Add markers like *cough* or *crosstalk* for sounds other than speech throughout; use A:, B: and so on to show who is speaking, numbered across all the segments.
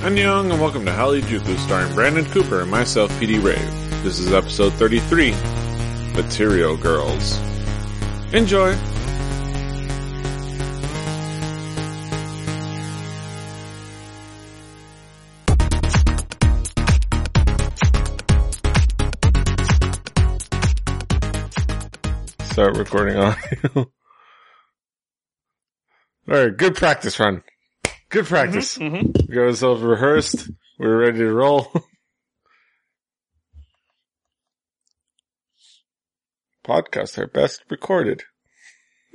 A: Annyeong and welcome to Hallyu Juku starring Brandon Cooper and myself, PD Rave. This is episode 33, Material Girls. Enjoy! Start recording audio. *laughs* Alright, good practice run. Good practice.
B: Mm-hmm.
A: We got ourselves rehearsed. We're ready to roll. *laughs* Podcasts are best recorded. *laughs*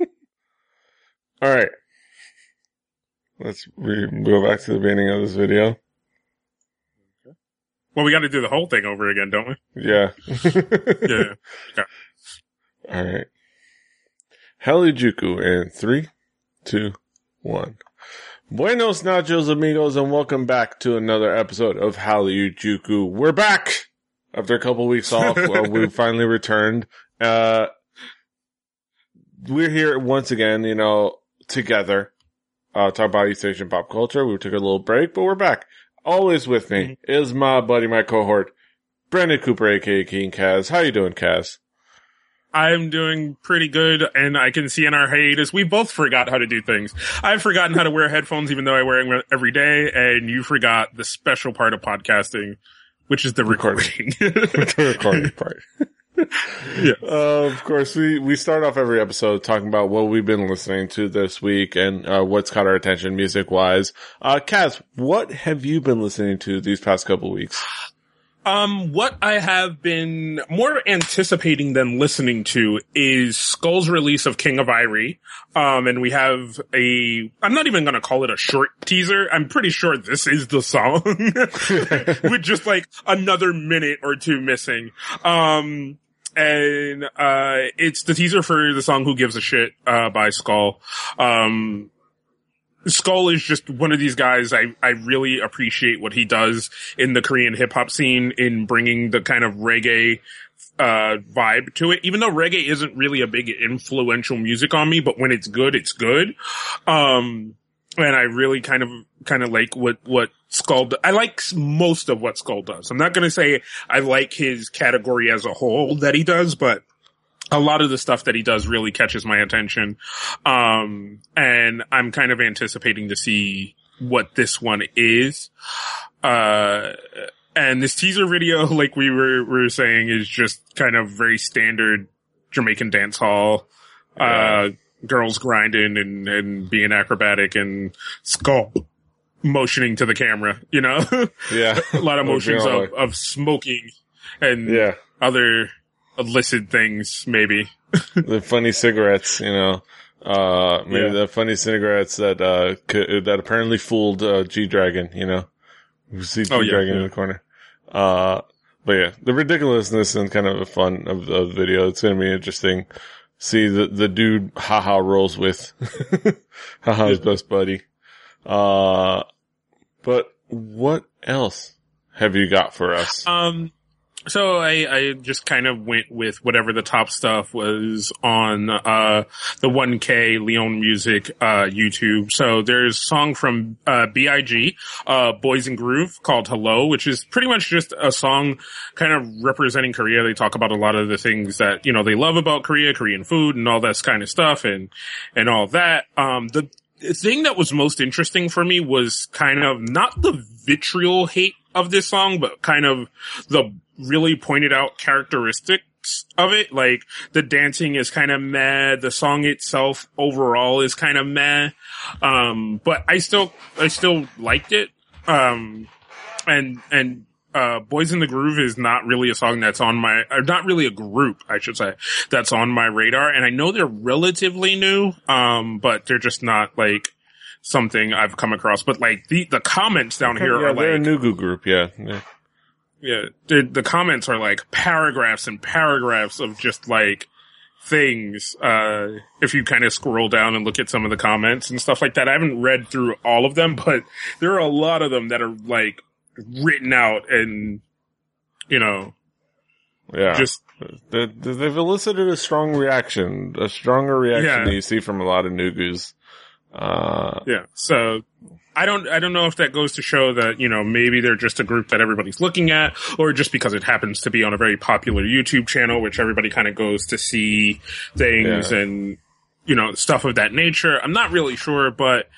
A: All right. Let's re- go back to the beginning of this video.
B: Well, we got to do the whole thing over again, don't we?
A: Yeah. *laughs*
B: Yeah.
A: All right. Hallyu Juku in three, two, one. Buenos nachos, amigos, and welcome back to another episode of Hallyu Juku. We're back after a couple weeks off. uh, we *laughs* finally returned. Uh, we're here once again, you know, together. Uh, talk about East Asian pop culture. We took a little break, but we're back. Always with me is my buddy, my cohort, Brandon Cooper, aka King Kaz. How you doing, Kaz?
B: I'm doing pretty good, and I can see in our hiatus we both forgot how to do things. I've forgotten how to wear headphones, even though I wear them every day, and you forgot the special part of podcasting, which is the recording.
A: the recording part.
B: Yeah.
A: Uh, of course, we, we start off every episode talking about what we've been listening to this week and uh, what's caught our attention music wise. Uh, Kaz, what have you been listening to these past couple weeks?
B: Um, what I have been more anticipating than listening to is Skull's release of King of Irie. Um, and we have a, I'm not even gonna call it a short teaser. I'm pretty sure this is the song *laughs* with just like another minute or two missing. Um, and, uh, it's the teaser for the song Who Gives a Shit, uh, by Skull. Um, Skull is just one of these guys. I, I really appreciate what he does in the Korean hip hop scene in bringing the kind of reggae, uh, vibe to it. Even though reggae isn't really a big influential music on me, but when it's good, it's good. Um, and I really kind of, kind of like what, what Skull, do- I like most of what Skull does. I'm not going to say I like his category as a whole that he does, but a lot of the stuff that he does really catches my attention. Um, and I'm kind of anticipating to see what this one is. Uh, and this teaser video, *laughs* like we were, we were saying, is just kind of very standard Jamaican dance hall. Uh, girls grinding and, and being acrobatic and skull motioning to the camera, you know? *laughs*
A: Yeah.
B: a lot of *laughs* motions of, of smoking and
A: yeah.
B: other illicit things, maybe. *laughs*
A: The funny cigarettes, you know. Uh, maybe
B: Yeah.
A: the funny cigarettes that, uh, c- that apparently fooled, uh, G-Dragon, you know. You see
B: Oh, yeah,
A: G-Dragon in the corner. Uh, but yeah, the ridiculousness and kind of the fun of, of the video. It's going to be interesting. See the, the dude haha rolls with *laughs* haha's best buddy. Uh, but what else have you got for us?
B: Um, so I, I just kind of went with whatever the top stuff was on, uh, the 1K LOEN Music, uh, YouTube. So there's a song from, uh, B.I.G., uh, Boys and Groove called Hello, which is pretty much just a song kind of representing Korea. They talk about a lot of the things that, you know, they love about Korea, Korean food and all that kind of stuff and, and all that. Um, the, the thing that was most interesting for me was kind of not the vitriol hate of this song, but kind of the really pointed out characteristics of it. Like the dancing is kind of meh. The song itself overall is kind of meh. Um, but I still, I still liked it. Um, and, and, uh, Boys in the Groove is not really a song that's on my, or not really a group, I should say, that's on my radar. And I know they're relatively new, um, but they're just not like something I've come across. But like the, the comments down here
A: yeah,
B: are
A: they're a
B: like,
A: Nugu group. Yeah. yeah.
B: yeah, the, the comments are like paragraphs and paragraphs of just like things. Uh, if you kind of scroll down and look at some of the comments and stuff like that, I haven't read through all of them, but there are a lot of them that are like written out and, you know,
A: Yeah.
B: just,
A: They- They've elicited a strong reaction, a stronger reaction
B: Yeah.
A: than you see from a lot of Nugus. Uh,
B: yeah. So I don't, I don't know if that goes to show that, you know, maybe they're just a group that everybody's looking at, or just because it happens to be on a very popular YouTube channel, which everybody kind of goes to see things
A: Yeah.
B: and, you know, stuff of that nature. I'm not really sure, but,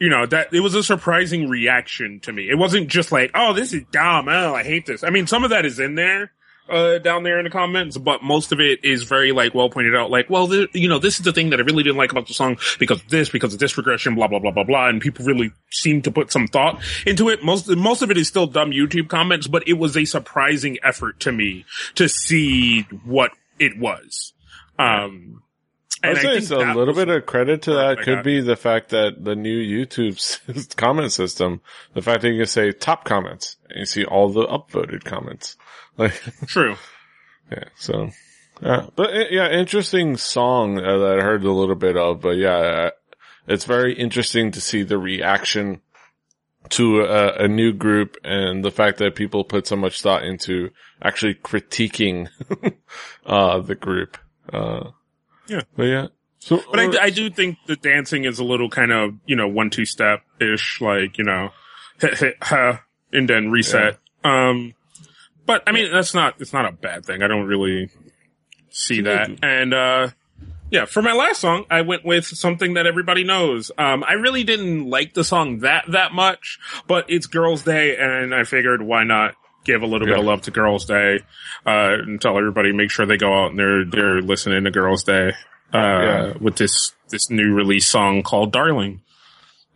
B: you know, that it was a surprising reaction to me. It wasn't just like, oh, this is dumb. Oh, I hate this. I mean, some of that is in there. Uh, down there in the comments, but most of it is very like well pointed out. Like, well, th- you know, this is the thing that I really didn't like about the song because of this, because of this regression, blah blah blah blah blah. And people really seem to put some thought into it. Most most of it is still dumb YouTube comments, but it was a surprising effort to me to see what it was. Um,
A: I'd
B: and I
A: say it's a little bit of credit to that could be the fact that the new YouTube comment system, the fact that you can say top comments and you see all the upvoted comments. Like, *laughs*
B: true.
A: yeah, so, yeah, but uh, yeah, interesting song uh, that I heard a little bit of, but yeah, uh, it's very interesting to see the reaction to a, a new group and the fact that people put so much thought into actually critiquing, *laughs* uh, the group. Uh,
B: Yeah.
A: but yeah. So,
B: But I, I do think the dancing is a little kind of, you know, one, two step ish, like, you know, hit, hit, ha, and then reset. Um, but I mean, that's not, it's not a bad thing. I don't really see that. And, uh, yeah, for my last song, I went with something that everybody knows. Um, I really didn't like the song that, that much, but it's Girls Day and I figured why not give a little bit of love to Girls Day, uh, and tell everybody make sure they go out and they're, they're listening to Girls Day, uh,
A: Yeah.
B: with this, this new release song called Darling.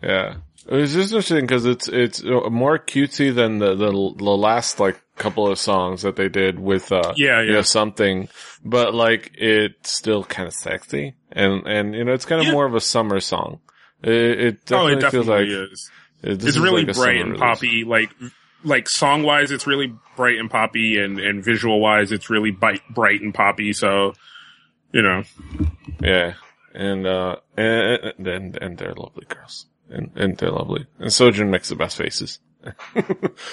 A: Yeah. It just interesting because it's, it's uh, more cutesy than the, the, the last like couple of songs that they did with, uh,
B: Yeah,
A: you
B: yeah.
A: know, something, but like it's still kind of sexy and, and, you know, it's kind of
B: Yeah.
A: more of a summer song. It, it
B: Oh,
A: definitely feels like
B: is.
A: it-
B: It's really
A: like
B: bright and poppy, like, like song wise, it's really bright and poppy and, and visual wise, it's really bright, bright and poppy. So, you know,
A: Yeah. And, uh, and, and, and they're lovely girls. And, and they're lovely. And Sojin makes the best faces. *laughs*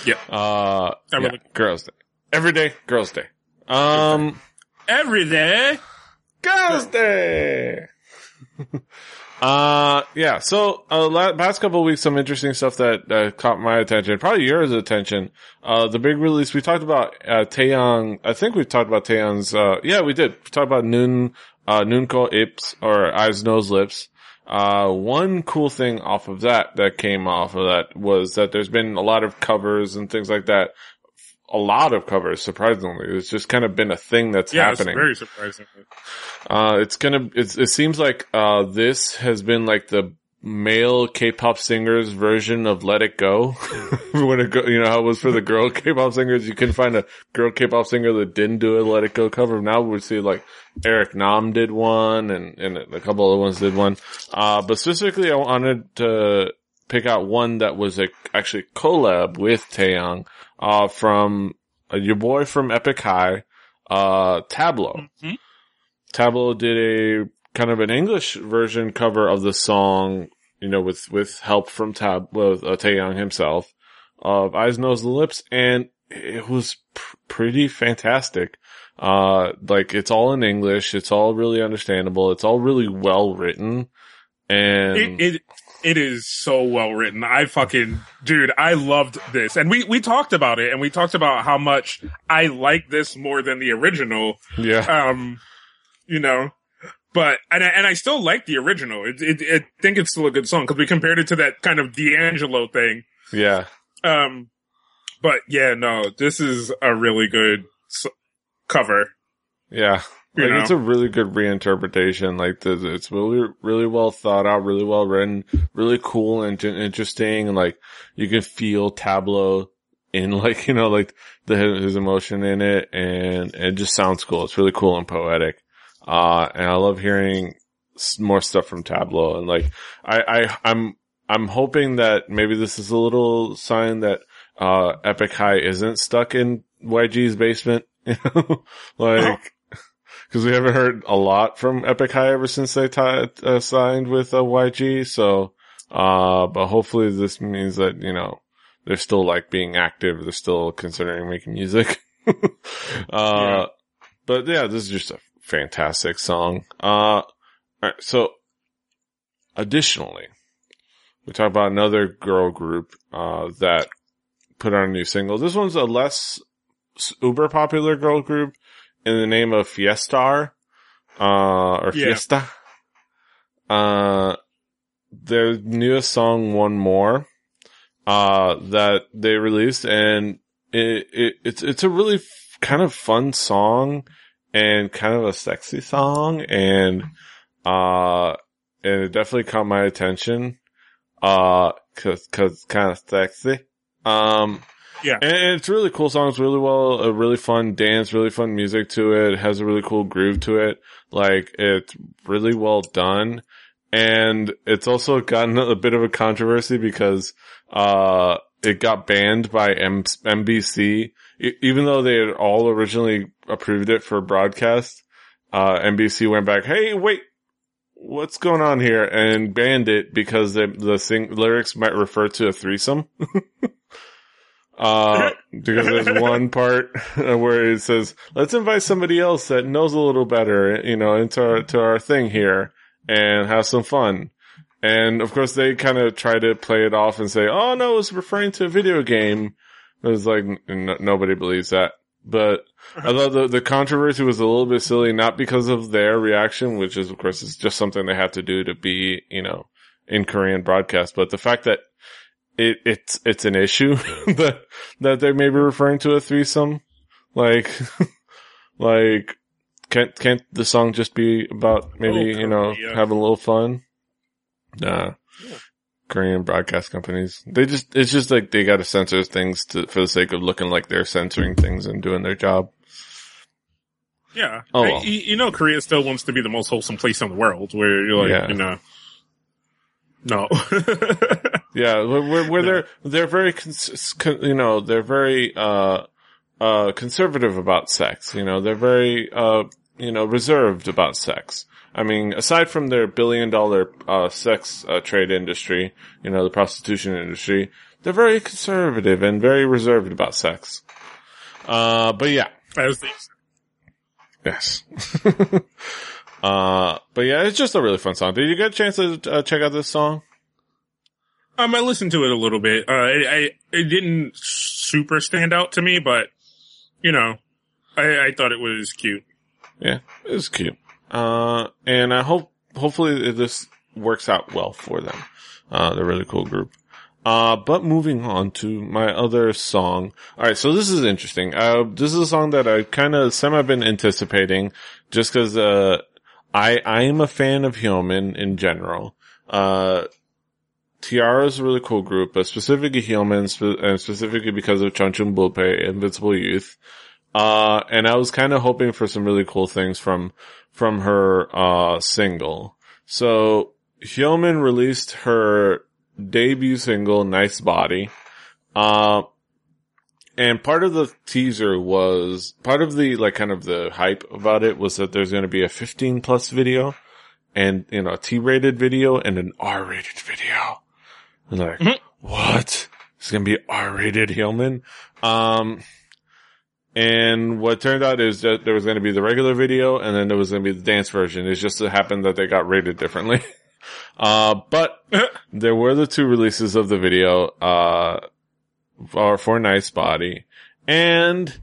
B: Yeah.
A: Uh, yeah,
B: really-
A: girls day. Every day, girls day. Um,
B: every day.
A: girls day. *laughs* uh, yeah. So, uh, la- past couple of weeks, some interesting stuff that, uh, caught my attention, probably yours attention. Uh, the big release, we talked about, uh, Taeyang, I think we talked about Taeyang's, uh, yeah, we did. We talked about Noon, uh, Noonko Ips, or Eyes, Nose, Lips. Uh, one cool thing off of that, that came off of that was that there's been a lot of covers and things like that. A lot of covers, surprisingly. It's just kind of been a thing that's
B: Yeah,
A: happening.
B: it's very surprising.
A: Uh, it's gonna, it's, it seems like, uh, this has been like the male K-pop singers version of Let It Go. *laughs* when it go, you know how it was for the girl *laughs* K-pop singers, you couldn't find a girl K-pop singer that didn't do a Let It Go cover. Now we see like Eric Nam did one and, and a couple other ones did one. Uh, but specifically I wanted to pick out one that was a, actually collab with Taeyang, uh, from uh, your boy from Epic High, uh, Tablo.
B: Mhm.
A: Tablo did a kind of an English version cover of the song, you know, with, with help from Tab, with uh, Taeyang himself of Eyes, Nose, Lips. And it was pr- pretty fantastic. Uh, like it's all in English. It's all really understandable. It's all really well written. And
B: It, it, it is so well written. I fucking, dude, I loved this. And we, we talked about it and we talked about how much I like this more than the original.
A: yeah,
B: Um, you know, but, and I, and I still like the original. It, it, it I think it's still a good song because we compared it to that kind of D'Angelo thing.
A: yeah,
B: Um, but yeah, no, this is a really good s- cover.
A: yeah. Like
B: know?
A: it's a really good reinterpretation. Like the, it's really, really well thought out, really well written, really cool and in- interesting. And like you can feel Tablo in *laughs* like, you know, like the, his emotion in it and it just sounds cool. It's really cool and poetic. Uh, and I love hearing more stuff from Tablo and like I, I, I'm, I'm hoping that maybe this is a little sign that, uh, Epic High isn't stuck in YG's basement, *laughs* you know, like, *laughs* because we haven't heard a lot from Epic High ever since they ti uh, signed with uh, YG. So, uh, but hopefully this means that you know they're still like being active. They're still considering making music. *laughs* uh,
B: Yeah.
A: but yeah, this is just a fantastic song. Uh, all right, so additionally, we talk about another girl group uh, that put out a new single. This one's a less uber popular girl group in the name of Fiestar, uh, or
B: Yeah.
A: Fiesta. Uh, their newest song, One More, uh, that they released and it, it, it's, it's a really f- kind of fun song and kind of a sexy song and, uh, and it definitely caught my attention, uh, cause, cause kind of sexy. Um,
B: Yeah.
A: and it's a really cool song. It's really well, a really fun dance, really fun music to it. It has a really cool groove to it. Like it's really well done. And it's also gotten a bit of a controversy because, uh, it got banned by M- MBC, E- even though they had all originally approved it for broadcast. Uh, MBC went back, Hey, wait, what's going on here? And banned it because the, the sing- lyrics might refer to a threesome. *laughs* Uh, because there's *laughs* one part *laughs* where it says, let's invite somebody else that knows a little better, you know, into our, to our thing here and have some fun. And of course they kind of try to play it off and say, oh no, it's referring to a video game. It was like, n- nobody believes that. But I thought the, the controversy was a little bit silly, not because of their reaction, which is of course is just something they have to do to be, you know, in Korean broadcast, but the fact that it, it's, it's an issue *laughs* that, that they may be referring to a threesome. Like, *laughs* like, can't, can't the song just be about maybe,
B: Oh,
A: you know, having a little fun? Nah.
B: Yeah.
A: Korean broadcast companies. They just, it's just like they gotta censor things to, for the sake of looking like they're censoring things and doing their job.
B: Yeah.
A: Oh, well.
B: you, you know, Korea still wants to be the most wholesome place in the world where you're like,
A: Yeah.
B: you know, no. *laughs*
A: Yeah, where, where, where they're they're very cons- con- you know they're very uh uh conservative about sex. You know they're very uh you know reserved about sex. I mean, aside from their billion dollar uh sex uh, trade industry, you know the prostitution industry, they're very conservative and very reserved about sex. Uh, but yeah,
B: As they
A: yes. *laughs* uh, but yeah, it's just a really fun song. Did you get a chance to uh, check out this song?
B: Um, I listened to it a little bit. Uh, it, I, it didn't super stand out to me, but you know, I, I thought it was cute.
A: Yeah, it was cute. Uh, and I hope, hopefully this works out well for them. Uh, they're a really cool group. Uh, but moving on to my other song. Alright, so this is interesting. Uh, this is a song that I kind of semi been anticipating just cause, uh, I, I am a fan of Hyomin in general. Uh, T-ara is a really cool group, but specifically Hyomin, spe- and specifically because of Chunchun Bulpe, Invincible Youth. Uh, and I was kind of hoping for some really cool things from, from her, uh, single. So, Hyomin released her debut single, Nice Body. Uh, and part of the teaser was, part of the, like, kind of the hype about it was that there's going to be a 15 plus video and, you know, a T-rated video and an R-rated video. And like,
B: Mhm.
A: what? It's going to be R-rated Hyomin? Um, and what turned out is that there was going to be the regular video and then there was going to be the dance version. It just happened that they got rated differently. *laughs* uh, but *laughs* there were the two releases of the video, uh, for, for Nice Body and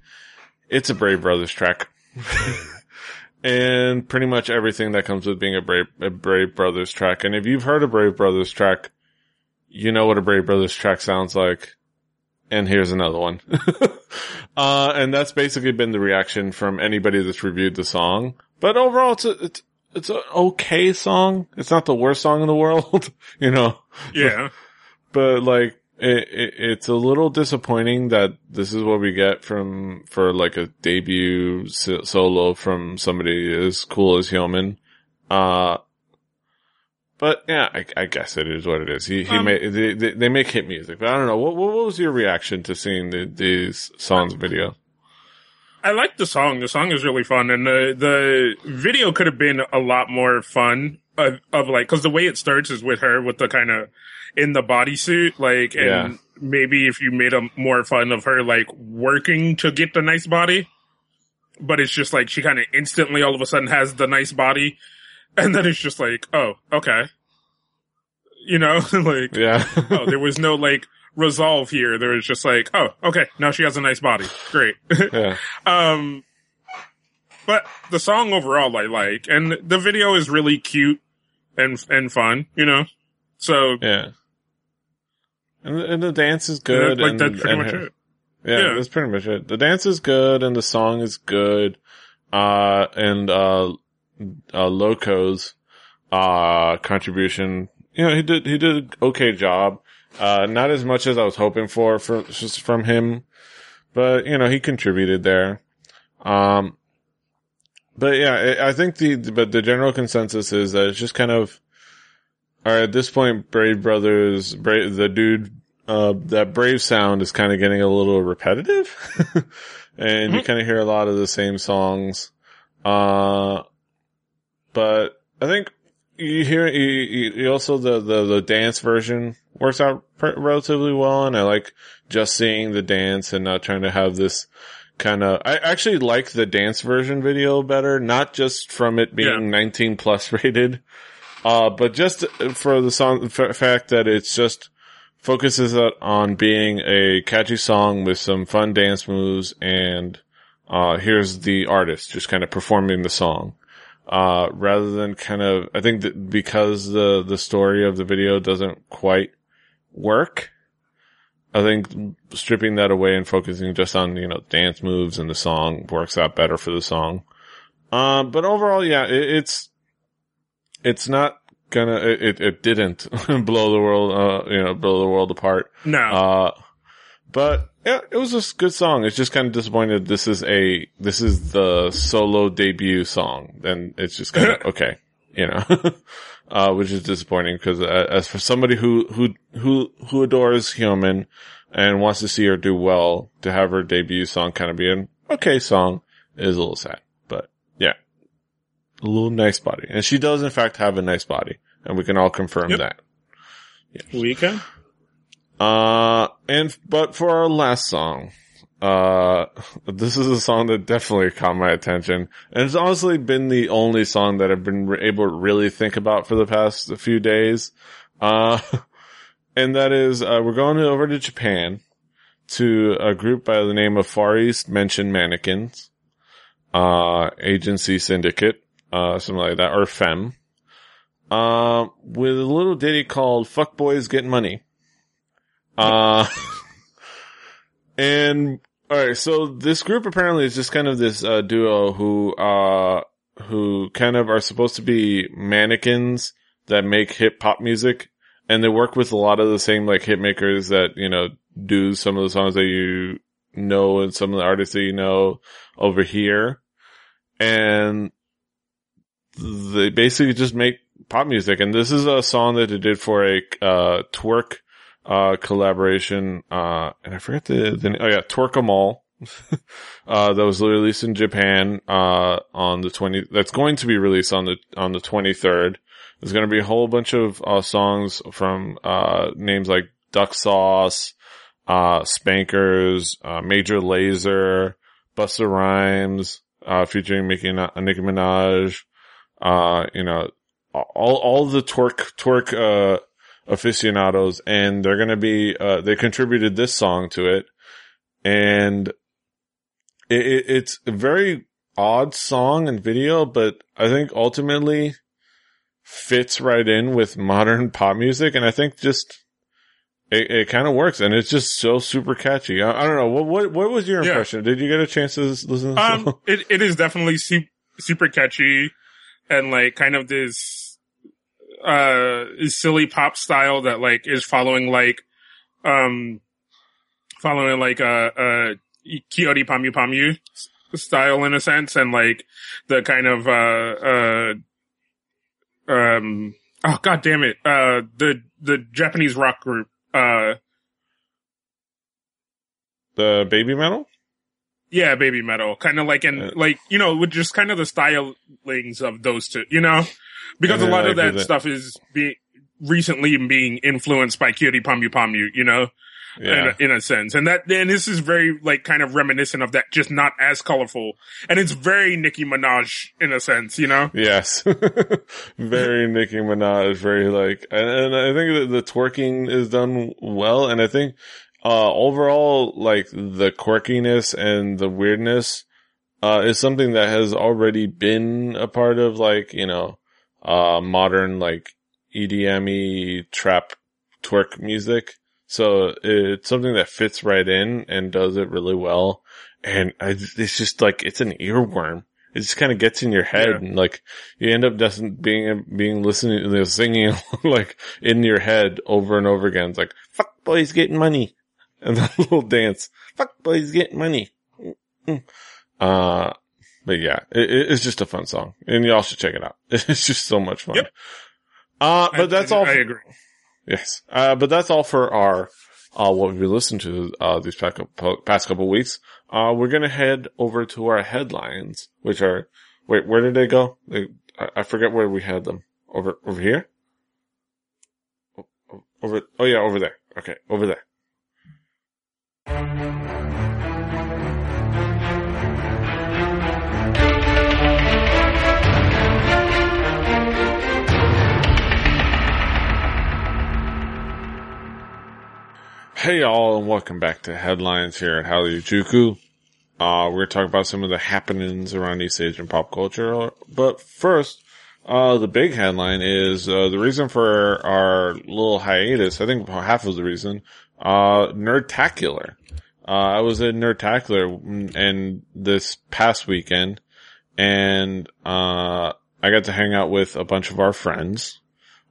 A: it's a Brave Brothers track. *laughs* and pretty much everything that comes with being a Brave, a Brave Brothers track. And if you've heard a Brave Brothers track, you know what a Brave Brothers track sounds like. And here's another one. *laughs* uh, and that's basically been the reaction from anybody that's reviewed the song. But overall, it's a, it's, it's an okay song. It's not the worst song in the world, *laughs* you know,
B: Yeah.
A: but like, it, it, it's a little disappointing that this is what we get from, for like a debut solo from somebody as cool as Hyomin. Uh, but yeah, I, I guess it is what it is. He, he
B: Um,
A: made, they, they, they make hit music, but I don't know. What, what, what was your reaction to seeing the, these songs video?
B: I like the song. The song is really fun, and the the video could have been a lot more fun. Of, of like, because the way it starts is with her with the kind of in the bodysuit, like, and
A: Yeah.
B: maybe if you made a more fun of her like working to get the nice body, but it's just like she kind of instantly all of a sudden has the nice body, *laughs* and then it's just like, oh, okay, you know, *laughs* like
A: Yeah.
B: oh, there was no like resolve here. There was just like, oh, okay, now she has a nice body. Great. *laughs*
A: yeah.
B: um, but the song overall I like, and the video is really cute and and fun. You know, so
A: Yeah. And, and the dance is good.
B: like
A: and,
B: that's pretty much
A: her-
B: it.
A: Yeah,
B: Yeah.
A: that's pretty much it. The dance is good and the song is good. Uh, and, uh, uh, Loco's, uh, contribution, you know, he did, he did an okay job. Uh, not as much as I was hoping for, for, just from him, but, you know, he contributed there. Um, but yeah, I I think the, but the general consensus is that it's just kind of, all right, at this point, Brave Brothers, Brave, the dude, uh, that Brave sound is kind of getting a little repetitive. *laughs* and you
B: Mhm.
A: kind of hear a lot of the same songs. Uh, but I think you hear, you, you also the, the, the dance version works out pr- relatively well. And I like just seeing the dance and not trying to have this kind of, I actually like the dance version video better, not just from it being
B: Yeah.
A: 19 plus *laughs* rated. Uh, but just for the song, f- fact that it's just focuses on being a catchy song with some fun dance moves and, uh, here's the artist just kind of performing the song. Uh, rather than kind of, I think that because the, the story of the video doesn't quite work, I think stripping that away and focusing just on, you know, dance moves and the song works out better for the song. Uh, but overall, yeah, it, it's, it's not gonna, it, it, it didn't *laughs* blow the world, uh, you know, blow the world apart.
B: No,
A: Uh, but yeah, it was a good song. It's just kind of disappointed. This is a, this is the solo debut song. And it's just kind of, *laughs* okay, you know, *laughs* uh, which is disappointing because uh, as for somebody who, who, who, who adores Hyomin and wants to see her do well, to have her debut song kind of be an okay song is a little sad. But yeah, a little nice body. And she does in fact have a nice body and we can all confirm
B: Yep.
A: that.
B: weekend.
A: Uh, and, but for our last song, uh, this is a song that definitely caught my attention. And it's honestly been the only song that I've been able to really think about for the past few days. Uh, *laughs* and that is, uh, we're going over to Japan to a group by the name of Far East Mention Mannequins, uh, Agency Syndicate, uh, something like that, or FEM, uh, with a little ditty called Fuck Boys Get Money. Uh, *laughs* and alright, so this group apparently is just kind of this, uh, duo who, uh, who kind of are supposed to be mannequins that make hip hop music. And they work with a lot of the same like hit makers that, you know, do some of the songs that you know and some of the artists that you know over here. And they basically just make pop music. And this is a song that they did for a, uh, twerk, uh, collaboration, uh, and I forget the, the, oh yeah, Twerkamal, *laughs* uh, that was released in Japan, uh, on the 20, that's going to be released on the, on the 23rd. There's going to be a whole bunch of, uh, songs from, uh, names like Duck Sauce, uh, Spankers, uh, Major Lazer, Busta Rhymes, uh, featuring Nicki, Nicki Minaj, uh, you know, all, all the twerk, twerk, uh, aficionados and they're going to be, uh, they contributed this song to it and it, it, it's a very odd song and video, but I think ultimately fits right in with *laughs* modern pop music. And I think just, it, it kind of works and it's just so super catchy. I, I don't know. What, what, what was your
B: Yeah.
A: impression? Did you get a chance to listen to?
B: Um, *laughs* it, it is definitely super super catchy and like kind of this, uh, silly pop style that like is following like, um, following like, uh, uh, Kyary Pamyu Pamyu style in a sense and like the kind of, uh, uh, um, oh god damn it, uh, the, the Japanese rock group, uh,
A: the Babymetal?
B: Yeah, Babymetal, kind of like in
A: Uh,
B: like you know with just kind of the stylings of those two, you know, because a lot
A: like,
B: of that stuff is be recently being influenced by Kyary Pamyu Pamyu, you know?
A: Yeah.
B: in, a, in a sense. And that, and this is very like kind of reminiscent of that, just not as colorful. And it's very Nicki Minaj in a sense, you know?
A: Yes. *laughs* very Nicki Minaj, very like, and, and I think that the twerking is done well. And I think, uh, overall, like the quirkiness and the weirdness, uh, is something that has already been a part of like, you know, uh, modern like EDM trap twerk music. So it's something that fits right in and does it really well. And I, it's just like, it's an earworm. It just kind of gets in your head
B: Yeah.
A: and like you end up just being, being listening to the singing *laughs* like in your head over and over again. It's like, fuck boys getting money. And *laughs* that little dance. Fuck boys getting money. Uh, but yeah, it, it's just a fun song and y'all should check it out. *laughs* It's just so much fun.
B: Yep.
A: Uh, but
B: I-
A: that's
B: I,
A: all.
B: I agree.
A: Yes. Uh, but that's all for our, uh, what we listened to, uh, these past couple, past couple weeks. Uh, we're going to head over to our headlines, which are, wait, where did they go? They, I, I forget where we had them. Over, over here? Over, oh yeah, over there. Okay, over there. Hey y'all, and welcome back to Headlines here at Hallyu Uh, we're talking about some of the happenings around East Asian pop culture. But first, uh, the big headline is, uh, the reason for our little hiatus, I think half of the reason, uh, Nerdtacular. Uh, I was at Nerdtacular and this past weekend and, uh, I got to hang out with a bunch of our friends,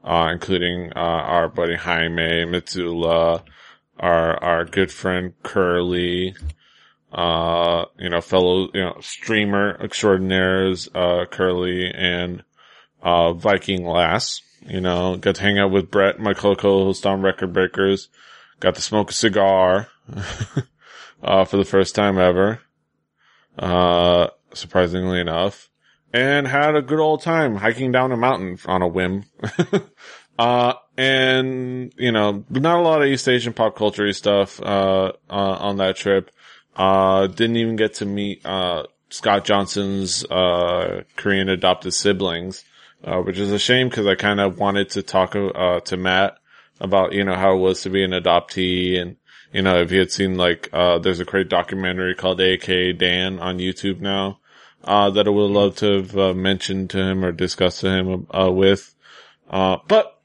A: uh, including, uh, our buddy Jaime, Mitsula, our, our good friend Curly, uh, you know, fellow, you know, streamer extraordinaires, uh, Curly and, uh, Viking Lass, you know, got to hang out with Brett, my co-host on Record Breakers, got to smoke a cigar, *laughs* uh, for the first time ever, uh, surprisingly enough, and had a good old time hiking down a mountain on a whim. *laughs* Uh, and, you know, not a lot of East Asian pop culture stuff, uh, uh, on that trip. Uh, didn't even get to meet, uh, Scott Johnson's, uh, Korean adopted siblings, uh, which is a shame because I kind of wanted to talk, uh, to Matt about, you know, how it was to be an adoptee and, you know, if he had seen like, uh, there's a great documentary called AK Dan on YouTube now, uh, that I would love to have, mentioned to him or discussed to him, with. Uh, but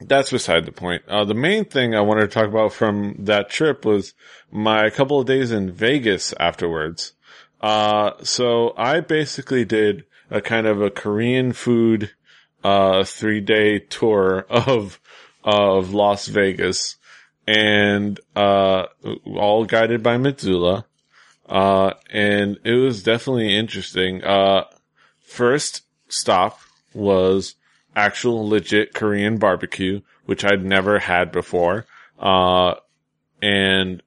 A: that's beside the point. Uh, the main thing I wanted to talk about from that trip was my couple of days in Vegas afterwards. Uh, so I basically did a kind of a Korean food, uh, three day tour of, of Las Vegas and, uh, all guided by Mitsula. Uh, and it was definitely interesting. Uh, first stop was actual legit Korean barbecue, which I'd never had before. Uh, and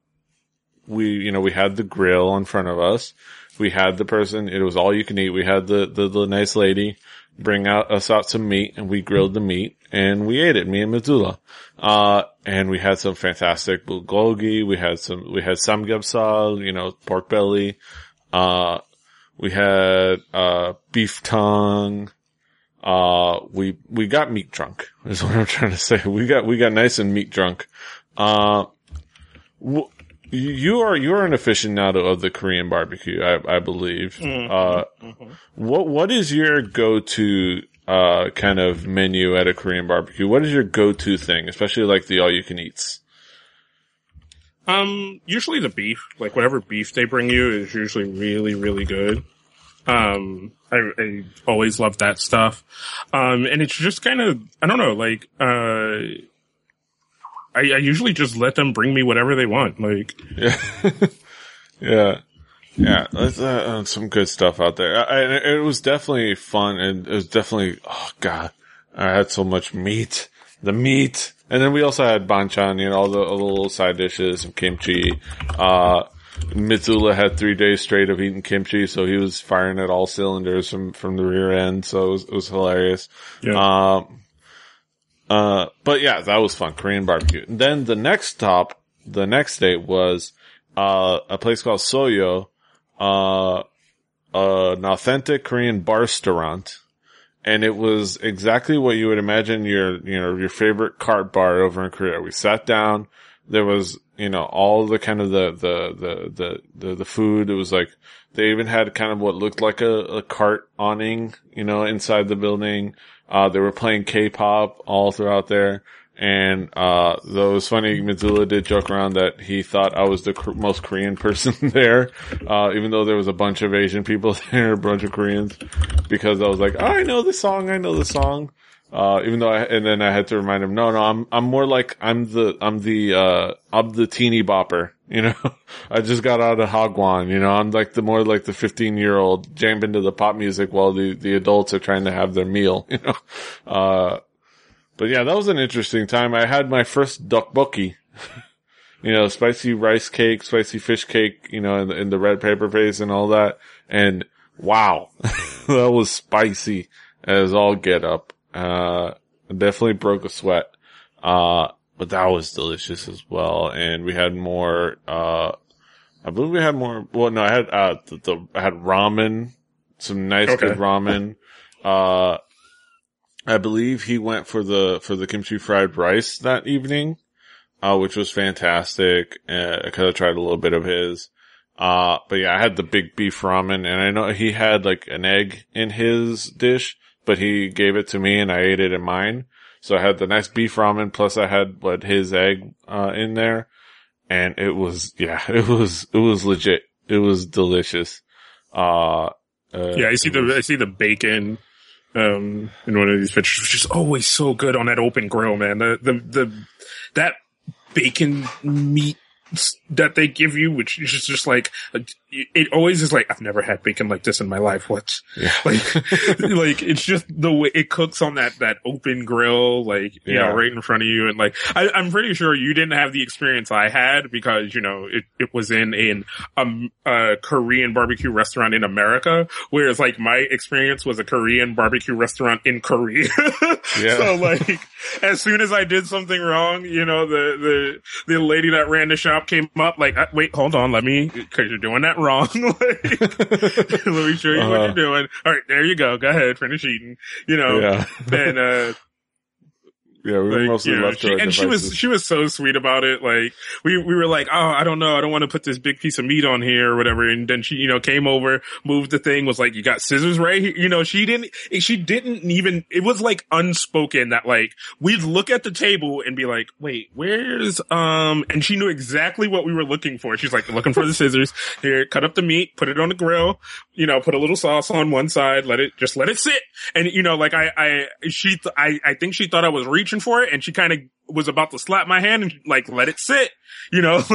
A: we, you know, we had the grill in front of us. We had the person, it was all you can eat. We had the, the, the nice lady bring out us out some meat and we grilled the meat and we ate it, me and Mitsula. Uh, and we had some fantastic bulgogi. We had some, we had samgyeopsal, you know, pork belly. Uh, we had, uh, beef tongue. Uh, we, we got meat drunk is what I'm trying to say. *laughs* We got, we got nice and meat drunk. Uh, w- you are, you're an aficionado of the Korean barbecue, I, I believe. Uh, what, what is your go-to, uh, kind of menu at a Korean barbecue? What is your go-to thing, especially like the all you can eats?
B: Um, usually the beef, like whatever beef they bring you is usually really, really good. Um, I, I always love that stuff. Um, and it's just kind of, I don't know, like, uh, I, I usually just let them bring me whatever they want. Like, *laughs*
A: Yeah. yeah. Yeah. Uh, uh, some good stuff out there. I, I, it was definitely fun and it was definitely, oh God, I had so much meat. The meat. And then we also had banchan, you know, all the, all the little side dishes, some kimchi. Uh, Mitsula had three days straight of eating kimchi, so he was firing at all cylinders from, from the rear end. So it was, it was hilarious.
B: Yeah.
A: Um, Uh, but yeah, that was fun. Korean barbecue. And then the next stop, the next day was, uh, a place called Soyo, uh, an authentic Korean bar restaurant. And it was exactly what you would imagine your, you know, your favorite cart bar over in Korea. We sat down. There was, you know, all the kind of the, the, the, the, the, food. It was like, they even had kind of what looked like a, a cart awning, you know, inside the building. Uh, they were playing K-pop all throughout there. And, uh, though it was funny, Mitsula did joke around that he thought I was the cr- most Korean *laughs* person there, uh, even though there was a bunch of Asian people *laughs* there, a bunch of Koreans, because I was like, oh, I know the song, I know the song. Uh, even though I, and then I had to remind him, no, no, I'm, I'm more like, I'm the, I'm the, uh, I'm the teeny bopper, *laughs* you know? I just got out of Hagwon, you know? I'm like the more like the 15 year old jamming to the pop music while the, the adults are trying to have their meal, *laughs* you know? Uh, but yeah, that was an interesting time. I had my first dokboki. *laughs* you know, spicy rice cake, spicy fish cake, you know, in the, in the red paper face and all that. And wow, that was spicy as all get up. Uh, definitely broke a sweat. Uh, but that was delicious as well. And we had more, uh, I believe we had more, well, no, I had, uh, the, the I had ramen, some nice
B: Okay.
A: good ramen. Uh, I believe he went for the, for the kimchi fried rice that evening, uh, which was fantastic. Uh, I could have tried a little bit of his. Uh, but yeah, I had the big beef ramen and I know he had like an egg in his dish, but he gave it to me and I ate it in mine. So I had the nice beef ramen plus I had what his egg, uh, in there. And it was, yeah, *laughs* it was, it was legit. It was delicious. Uh, uh
B: Yeah, I see the
A: was-
B: I see the bacon um in one of these pictures, which is always so good on that open grill, man. The the the that bacon meat that they give you, which is just, just like it always is like I've never had bacon like this in my life. What?
A: Yeah. *laughs*
B: Like, *laughs* like it's just the way it cooks on that that open grill, like you
A: Yeah.
B: know, right in front of you, and like I, I'm pretty sure you didn't have the experience I had because you know it, it was in in um, a Korean barbecue restaurant in America, whereas like my experience was a Korean barbecue restaurant in Korea. *laughs*
A: Yeah.
B: so like as soon as I did something wrong, you know, the the the lady that ran the shop came up like, wait, hold on, let me because you're doing that wrong. *laughs* like, *laughs* let me show you what
A: Uh-huh.
B: you're doing. All right, there you go. Go ahead, finish eating. You know,
A: yeah.
B: and uh,
A: yeah, we were
B: like,
A: mostly
B: know,
A: left
B: she,
A: to our
B: and she was she was so sweet about it. Like we we were like, oh, I don't know, I don't want to put this big piece of meat on here or whatever. And then she, you know, came over, moved the thing, was like, you got scissors right here. You know, she didn't she didn't even. It was like unspoken that like we'd look at the table and be like, wait, where's um? And she knew exactly what we were looking for. She's like, looking for the scissors. Here, cut up the meat, put it on the grill. You know, put a little sauce on one side, let it just let it sit. And you know, like I I she th- I I think she thought I was reaching for it, and she kind of was about to slap my hand and like let it sit. You know, *laughs*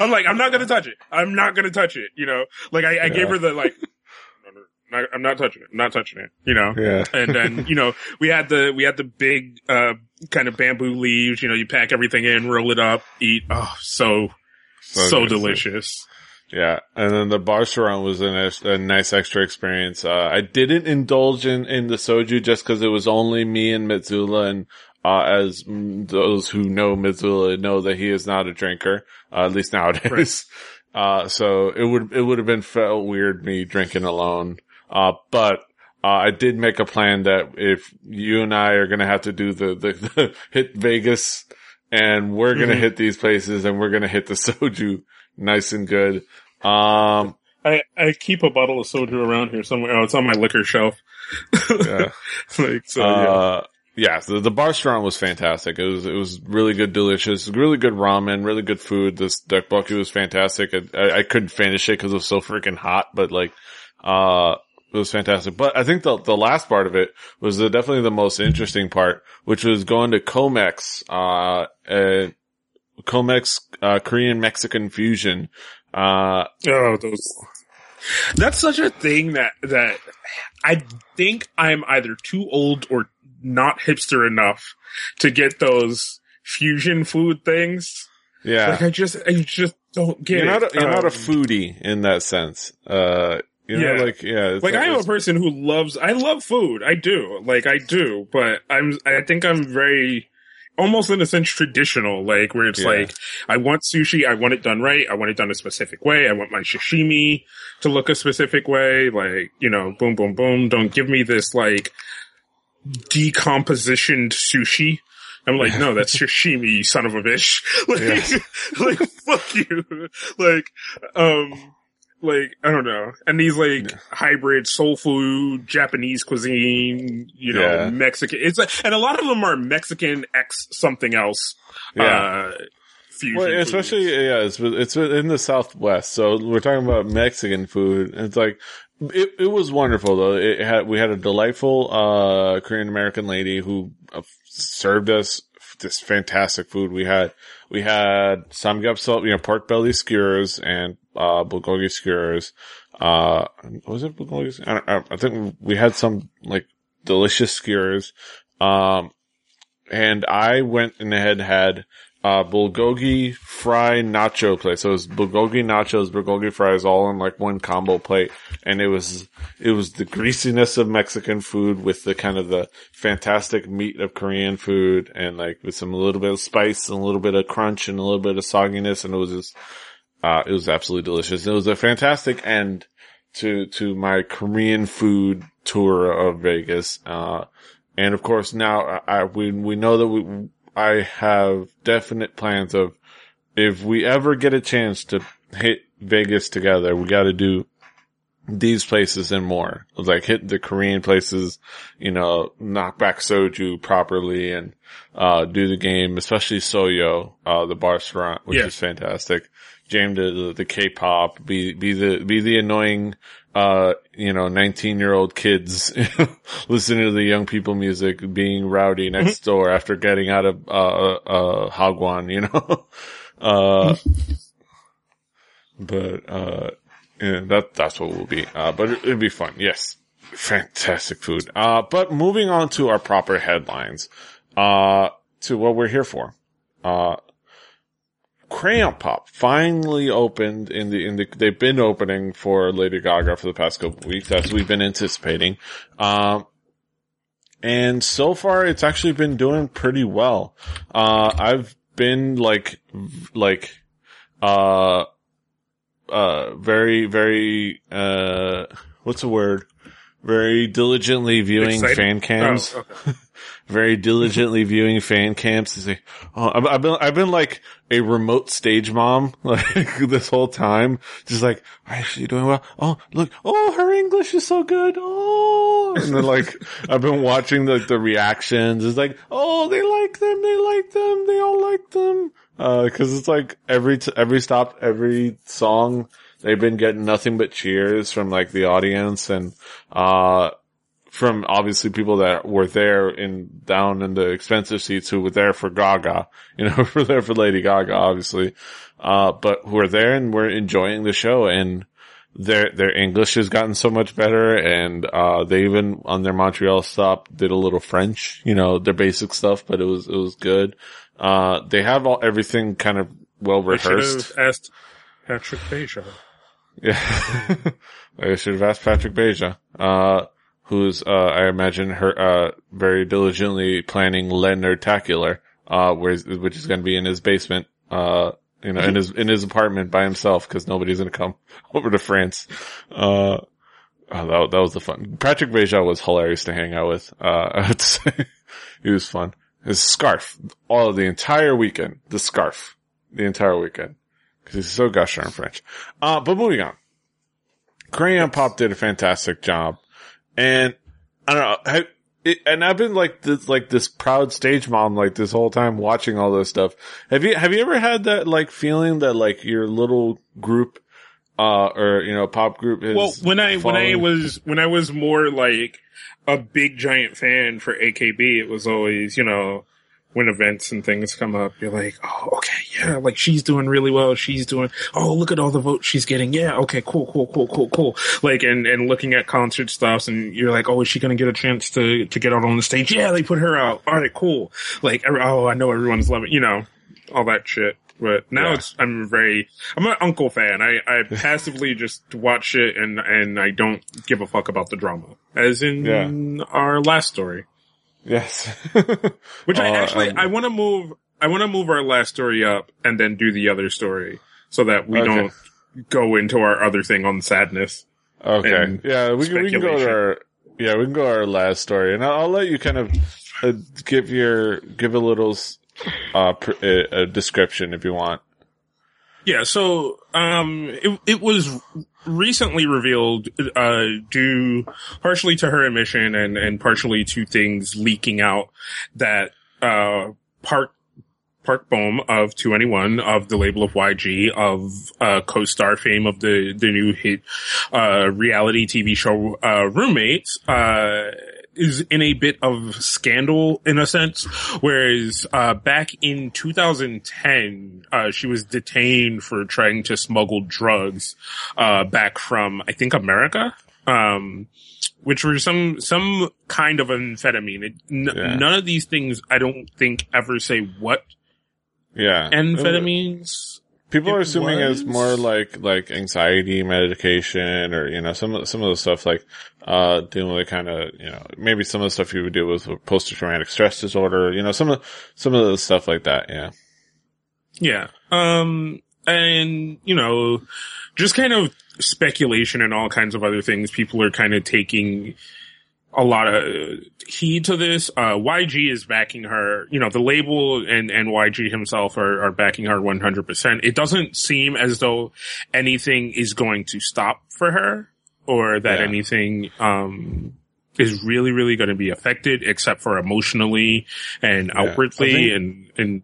B: I'm like I'm not gonna touch it. I'm not gonna touch it. You know, like I, I gave her the like. no, no, not- I'm not touching it. I'm not touching it. You know,
A: yeah.
B: and then you know we had the we had the big uh kind of bamboo leaves. You know, you pack everything in, roll it up, eat. Oh, so so,
A: good.
B: delicious.
A: Yeah, and then the bar restaurant was a nice, a nice extra experience. Uh, I didn't indulge in, in the soju just because it was only me and Mitsula, and uh, as those who know Mitsula know that he is not a drinker, uh, at least nowadays. *laughs* Uh, so it would it would have been felt weird me drinking alone. Uh, but uh, I did make a plan that if you and I are gonna have to do the the, *laughs* the hit Vegas, and we're gonna
B: Mhm.
A: hit these places, and we're gonna hit the *laughs* soju nice and good. Um,
B: I I keep a bottle of soju around here somewhere. Oh, it's on my liquor shelf.
A: yeah. *laughs*
B: like so, yeah.
A: Uh, yeah, the, the bar restaurant was fantastic. It was, it was really good, delicious, really good ramen, really good food. This tteokbokki was fantastic. I, I, I couldn't finish it because it was so freaking hot, but like, uh, it was fantastic. But I think the, the last part of it was the, definitely the most interesting part, which was going to Komex, uh, uh, Komex, uh, Korean Mexican fusion. Uh,
B: Oh, those. That's such a thing that that I think I'm either too old or not hipster enough to get those fusion food things.
A: yeah.
B: Like I just I just don't get
A: you're
B: it.
A: not a, you're not a
B: Um,
A: foodie in that sense. Uh, You know,
B: Yeah.
A: like yeah, it's
B: like I am a person who loves I love food. I do. Like I do, but I'm I think I'm very almost in a sense traditional, like where it's
A: Yeah.
B: like I want sushi, I want it done right, I want it done a specific way, I want my sashimi to look a specific way, like, you know, boom boom boom. Don't give me this like decompositioned sushi. I'm like, no, that's *laughs* sashimi, you son of a bitch. *laughs* Like, *laughs* like, fuck you. Like, um, like, I don't know. And these like hybrid soul food, Japanese cuisine, you know,
A: Yeah.
B: Mexican. It's like, and a lot of them are Mexican X something else.
A: Yeah.
B: Uh, fusion.
A: Well,
B: foods.
A: especially yeah, it's it's in the Southwest. So we're talking about Mexican food. It's like it it was wonderful though. It had we had a delightful uh Korean American lady who uh, served us this fantastic food. We had we had samgyeopsal, you know, pork belly skewers and uh bulgogi skewers. Uh, was it bulgogi? I, I, think we had some like delicious skewers. Um, and I went and had had uh, bulgogi fry nacho plate. So it was bulgogi nachos, bulgogi fries all in like one combo plate. And it was, it was the greasiness of Mexican food with the kind of the fantastic meat of Korean food and like with some a little bit of spice and a little bit of crunch and a little bit of sogginess. And it was just, uh, it was absolutely delicious. It was a fantastic end to, to my Korean food tour of Vegas. Uh, and of course now I, we, we know that we, I have definite plans of if we ever get a chance to hit Vegas together, we got to do these places and more. Like hit the Korean places, you know, knock back soju properly and, uh, do the game, especially Soyo, uh, the bar restaurant, which
B: Yeah.
A: is fantastic. Jam to the, the K-pop, be, be the, be the annoying, uh, you know, 19 year old kids *laughs* listening to the young people music, being rowdy next door after getting out of, uh, uh, Hagwon, you know? *laughs* uh, but, uh, yeah, that, that's what we'll be. Uh, but it, it'd be fun. Yes. Fantastic food. Uh, but moving on to our proper headlines, uh, to what we're here for. Uh, Crayon Pop finally opened in the, in the, they've been opening for Lady Gaga for the past couple weeks as we've been anticipating. Um, and so far it's actually been doing pretty well. Uh, I've been like, like, uh, uh, very, very, uh, what's the word? Very diligently viewing
B: Excited?
A: fan cams
B: Oh, okay. *laughs*
A: very diligently viewing fan cams to say, oh, I've, I've been, I've been like a remote stage mom, *laughs* like this whole time, just like, is she doing well? Oh, look, oh, her English is so good. Oh, and then like, I've been watching the, the reactions. It's like, oh, they like them. They like them. They all like them. Uh, cause it's like every, t- every stop, every song, they've been getting nothing but cheers from like the audience and, uh, from obviously people that were there in down in the expensive seats who were there for Gaga, *laughs* you know, were there for Lady Gaga, obviously, uh, but who are there and were enjoying the show and their, their English has gotten so much better and, uh, they even on their Montreal stop did a little French, you know, their basic stuff, but it was, it was good. Uh, they have all, everything kind of well rehearsed.
B: asked Patrick Beja.
A: Yeah. *laughs* I should have asked Patrick Beja, uh, who's, uh, I imagine her, uh, very diligently planning Leonard-tacular, uh, where, which is going to be in his basement, uh, you know, in his, in his apartment by himself because nobody's going to come *laughs* over to France. Uh, oh, that, that was the fun. Patrick Beja was hilarious to hang out with. Uh, *laughs* I would say he was fun. His scarf, all the entire weekend, the scarf, the entire weekend. Cause he's so gosh darn French. Uh, but moving on. Crayon Pop did a fantastic job. And I don't know, I, it, and I've been like this, like this proud stage mom, like this whole time watching all this stuff. Have you, have you ever had that like feeling that like your little group, uh, or, you know, pop group is
B: Well, when I when I was when I was more like a big giant fan for AKB, it was always you know when events and things come up, you're like, oh, okay, yeah, like she's doing really well. She's doing, oh, look at all the votes she's getting. Yeah, okay, cool, cool, cool, cool, cool. Like, and, and looking at concert stuffs and you're like, oh, is she going to get a chance to, to get out on the stage? Yeah, they put her out. All right, cool. Like, oh, I know everyone's loving, you know, all that shit. But now
A: Yeah.
B: it's I'm very I'm an Uncle fan. I I passively *laughs* just watch it and and I don't give a fuck about the drama, as in
A: Yeah.
B: our last story.
A: Yes. *laughs*
B: Which I
A: Uh,
B: actually
A: um,
B: I want to move I want to move our last story up and then do the other story so that we
A: Okay.
B: don't go into our other thing on sadness.
A: Okay. Yeah, we can, we can go to our yeah we can go to our last story, and I'll, I'll let you kind of uh, give your give a little uh pr- uh, a description if you want.
B: Yeah, so um, it it was recently revealed, uh, due partially to her admission and and partially to things leaking out that uh Park Park Bom of 2NE1 of the label of YG of uh co-star fame of the the new hit uh reality TV show uh Roommates uh is in a bit of scandal in a sense whereas uh back in 2010 uh she was detained for trying to smuggle drugs uh back from I think America um which were some some kind of amphetamine. It, n-
A: Yeah.
B: None of these things I don't think ever say what
A: Yeah,
B: amphetamines.
A: People are assuming it's more like like anxiety medication or you know some of some of the stuff like uh dealing with kind of you know maybe some of the stuff you would deal with post traumatic stress disorder you know some of some of the stuff like that yeah
B: Yeah. Um, and, you know, just kind of speculation and all kinds of other things. People are kind of taking a lot of heed to this. Uh, YG is backing her, you know, the label and, and YG himself are, are backing her 100%. It doesn't seem as though anything is going to stop for her or that
A: Yeah.
B: anything, um, is really, really going to be affected except for emotionally and
A: I
B: outwardly
A: think-
B: and, and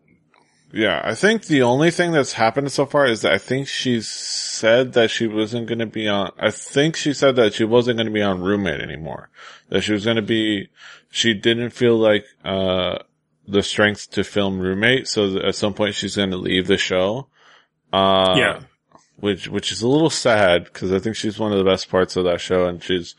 A: yeah i think the only thing that's happened so far is that i think she said that she wasn't going to be on i think she said that she wasn't going to be on roommate anymore that she was going to be she didn't feel like uh the strength to film roommate so that at some point she's going to leave the show uh
B: yeah.
A: which which is a little sad because I think she's one of the best parts of that show, and she's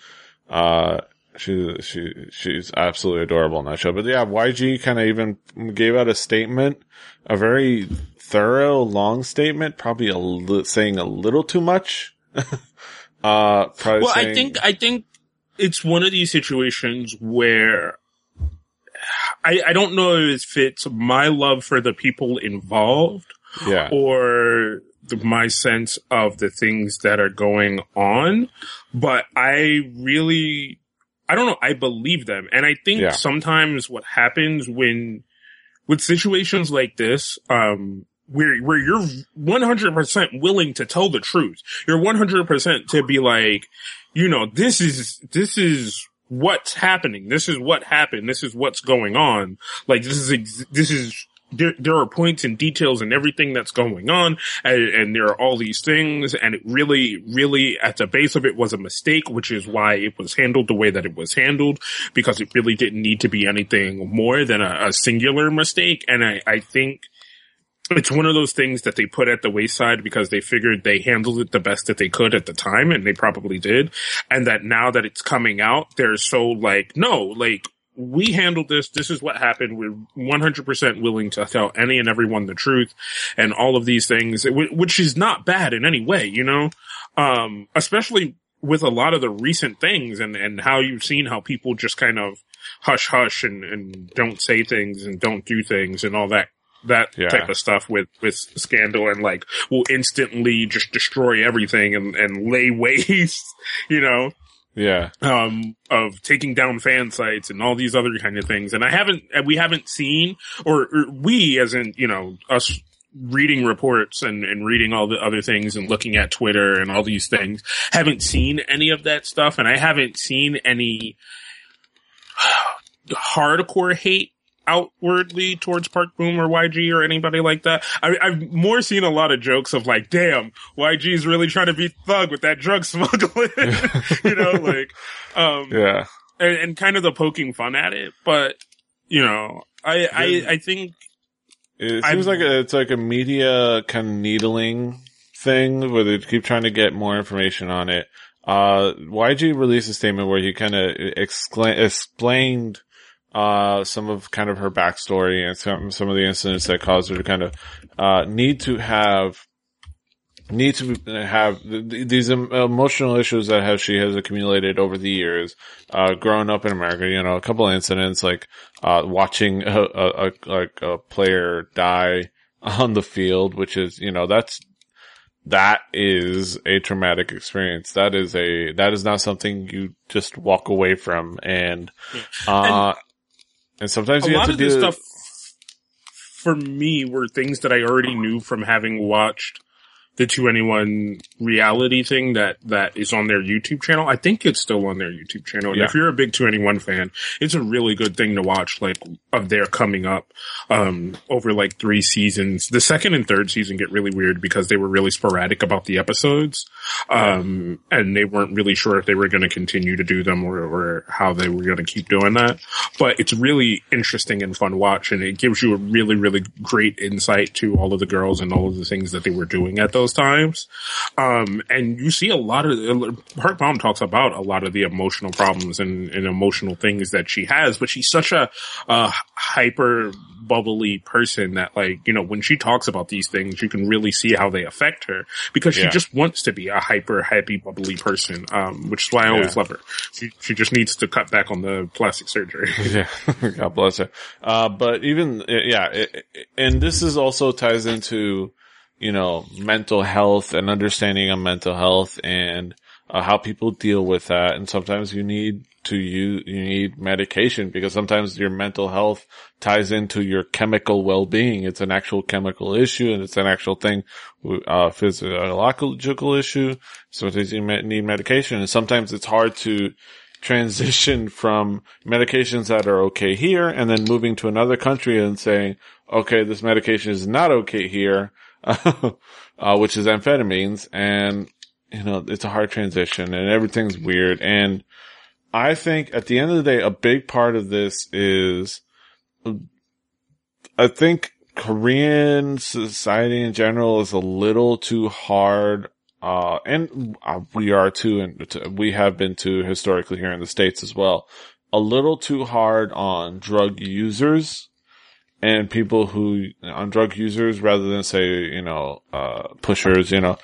A: uh she she she's absolutely adorable in that show. But yeah, YG kind of even gave out a statement, a very thorough, long statement, probably a li- saying a little too much. *laughs* uh, probably
B: Well, I think I think it's one of these situations where I, I don't know if it's my love for the people involved
A: yeah,
B: or the, my sense of the things that are going on, but I really, I don't know, I believe them. And I think
A: Yeah.
B: sometimes what happens when, with situations like this, um, where, where you're 100% willing to tell the truth. You're 100% to be like, you know, this is, this is what's happening. This is what happened. This is what's going on. Like, this is, ex- this is, there, there are points and details and everything that's going on and, and there are all these things and it really, really at the base of it was a mistake, which is why it was handled the way that it was handled because it really didn't need to be anything more than a, a singular mistake. And I, I think it's one of those things that they put at the wayside because they figured they handled it the best that they could at the time and they probably did. And that now that it's coming out, they're so like, no, like, we handled this. This is what happened. We're 100% willing to tell any and everyone the truth and all of these things, which is not bad in any way, you know? Um, especially with a lot of the recent things and, and how you've seen how people just kind of hush hush and, and don't say things and don't do things and all that that
A: Yeah.
B: type of stuff with with scandal and like will instantly just destroy everything and and lay *laughs* waste you know
A: yeah,
B: um of taking down fan sites and all these other kind of things. And i haven't we haven't seen or, or we as in you know us reading reports and, and reading all the other things and looking at twitter and all these things haven't seen any of that stuff. And i haven't seen any *sighs* hardcore hate outwardly towards Park Bom or YG or anybody like that. I, I've more seen a lot of jokes of like, damn, YG's really trying to be thug with that drug *laughs* smuggling, *laughs* you know, like, um,
A: yeah,
B: and, and kind of the poking fun at it. But, you know, I, I, I think,
A: It seems like a, it's like a media kind of needling thing where they keep trying to get more information on it. Uh, YG released a statement where he kind of excla- explained uh, some of kind of her backstory and some, some of the incidents that caused her to kind of, uh, need to have, need to have these emotional issues that has, she has accumulated over the years, uh, growing up in America, you know, a couple of incidents like, uh, watching a, a, a, a player die on the field, which is, you know, that's, that is a traumatic experience. That is a, that is not something you just walk away from. And, uh, and, and sometimes you have to do stuff
B: for me were things that I already knew from having watched the 2NE1 reality thing that, that is on their YouTube channel. I think it's still on their YouTube channel. And yeah. if you're a big 2NE1 fan, it's a really good thing to watch, like, of their coming up, um, over like three seasons. The second and third season get really weird because they were really sporadic about the episodes. Um, and they weren't really sure if they were going to continue to do them or, or how they were going to keep doing that. But it's really interesting and fun watch and it gives you a really, really great insight to all of the girls and all of the things that they were doing at those times. Um, and you see a lot of, Park Bom talks about a lot of the emotional problems and, and emotional things that she has, but she's such a, a hyper bubbly person that like, you know, when she talks about these things, you can really see how they affect her because she yeah. just wants to be a hyper happy bubbly person. Um, which is why I always love her. She, she just needs to cut back on the plastic surgery. *laughs*
A: yeah. God bless her. Uh, but even, yeah, it, it, and this is also ties into, you know, mental health and understanding of mental health and uh, how people deal with that. And sometimes you need to you, you need medication because sometimes your mental health ties into your chemical well-being. It's an actual chemical issue and it's an actual thing, uh, physiological issue. Sometimes you need medication and sometimes it's hard to transition *laughs* from medications that are okay here and then moving to another country and saying, okay, this medication is not okay here *laughs* uh, which is amphetamines. And, you know, it's a hard transition and everything's weird. And I think at the end of the day, a big part of this is, I think Korean society in general is a little too hard uh, and uh, we are too, and we have been too historically here in the States as well. A little too hard on drug users and people who on drug users rather than say you know uh, pushers you know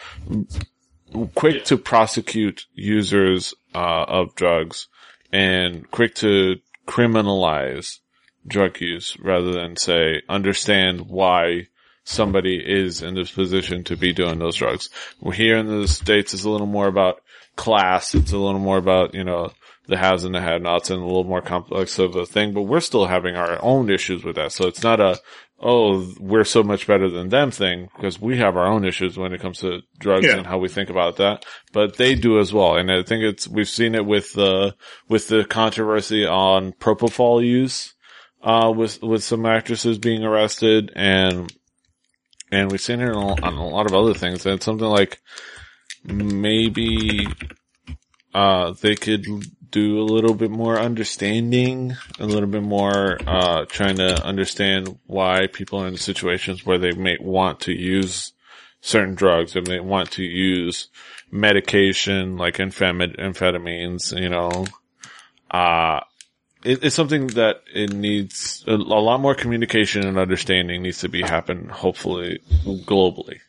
A: quick to prosecute users uh, of drugs and quick to criminalize drug use rather than say understand why somebody is in this position to be doing those drugs. Here in the States, it's a little more about class. It's a little more about, you know, the has and the had nots and a little more complex of a thing, but we're still having our own issues with that. So it's not a, oh, we're so much better than them thing because we have our own issues when it comes to drugs yeah. and how we think about that, but they do as well. And I think it's, we've seen it with the, with the controversy on propofol use, uh, with, with some actresses being arrested and, and we've seen it on a lot of other things. And it's something like maybe, uh, they could do a little bit more understanding, a little bit more, uh, trying to understand why people are in situations where they may want to use certain drugs or may want to use medication like amphetamines, you know, uh, it, it's something that it needs a, a, lot more communication and understanding needs to be happen, hopefully globally.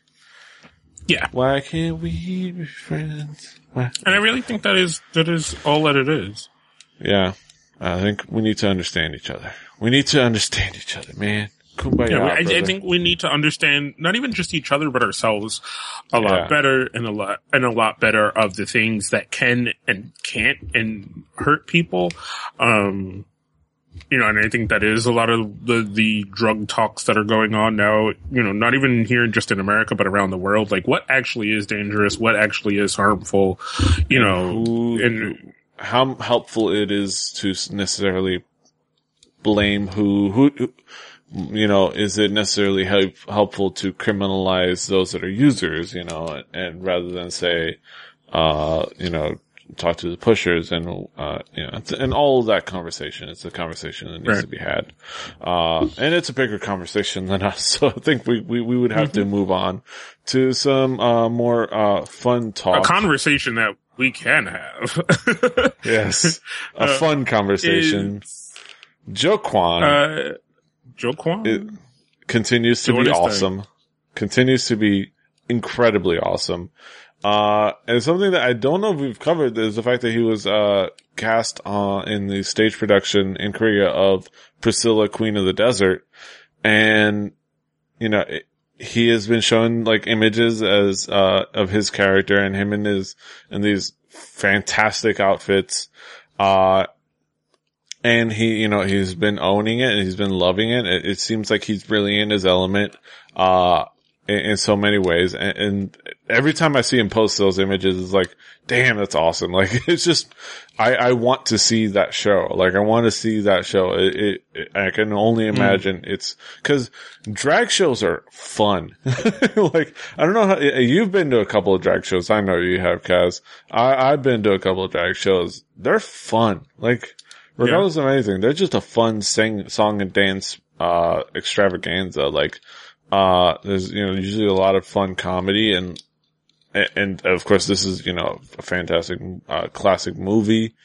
B: Yeah.
A: Why can't we be friends?
B: And I really think that is that is all that it is.
A: Yeah, I think we need to understand each other. We need to understand each other, man. Kumbaya,
B: yeah, I, I, think we need to understand not even just each other, but ourselves a lot yeah. better and a lot and a lot better of the things that can and can't and hurt people. Um, you know, and I think that is a lot of the, the drug talks that are going on now, you know, not even here just in America, but around the world. Like what actually is dangerous? What actually is harmful? You know, Who, and
A: how helpful it is to necessarily blame who, who, who you know, is it necessarily help, helpful to criminalize those that are users, you know, and, and rather than say, uh, you know, talk to the pushers and, uh, you know, and all of that conversation. It's a conversation that needs right. to be had. Uh, and it's a bigger conversation than us. *laughs* So I think we, we, we would have mm-hmm. to move on to some, uh, more, uh, fun talk.
B: A conversation that we can have. *laughs*
A: yes. A uh, fun conversation. Jo Kwon
B: Uh,
A: it continues to be
B: his thing.
A: awesome. Continues to be incredibly awesome. Uh, and something that I don't know if we've covered is the fact that he was, uh, cast, uh, in the stage production in Korea of Priscilla, Queen of the Desert. And, you know, it, he has been shown like images as, uh, of his character and him in his, in these fantastic outfits. Uh, and he, you know, he's been owning it and he's been loving it. It, it seems like he's really in his element, uh, in, in so many ways. And, and every time I see him post those images, it's like, damn, that's awesome. *laughs* Like, it's just, I, I want to see that show. Like, I want to see that show. It, it, it- I can only imagine it's, cause drag shows are fun. *laughs* like, I don't know how, you've been to a couple of drag shows. I know you have, Kaz. I, I've been to a couple of drag shows. They're fun. Like, regardless of anything, they're just a fun sing, song and dance, uh, extravaganza. Like, uh, there's, you know, usually a lot of fun comedy and, and, of course this is, you know, a fantastic, uh, classic movie.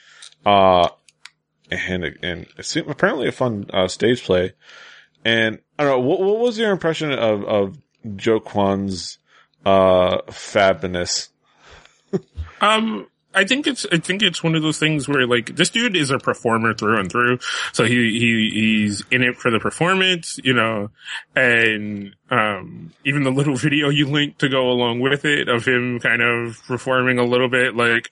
A: Uh, and, and apparently a fun, uh, stage play. And I don't know, what, what was your impression of, of Jo Kwon's, uh, fabness?
B: Um, I think it's I think it's one of those things where like this dude is a performer through and through. So he he he's in it for the performance, you know, and um even the little *laughs* video you linked to go along with it of him kind of performing a little bit like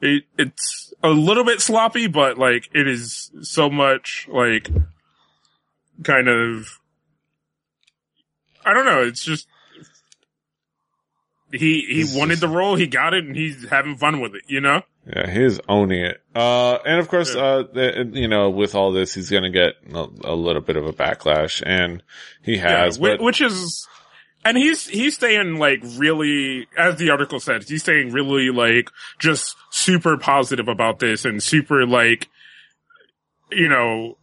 B: it it's a little bit sloppy, but like it is so much like kind of I don't know, it's just he he wanted
A: just-
B: the role, he got it, and he's having fun with it. You know,
A: Yeah, he's owning it. Uh, and of course,
B: Yeah.
A: uh, the, you know, with all this, he's gonna get a, a little bit of a backlash and he has,
B: whi-
A: but
B: which is, and he's he's staying like really, as the article said, he's staying really like just super positive about this and super like, you know.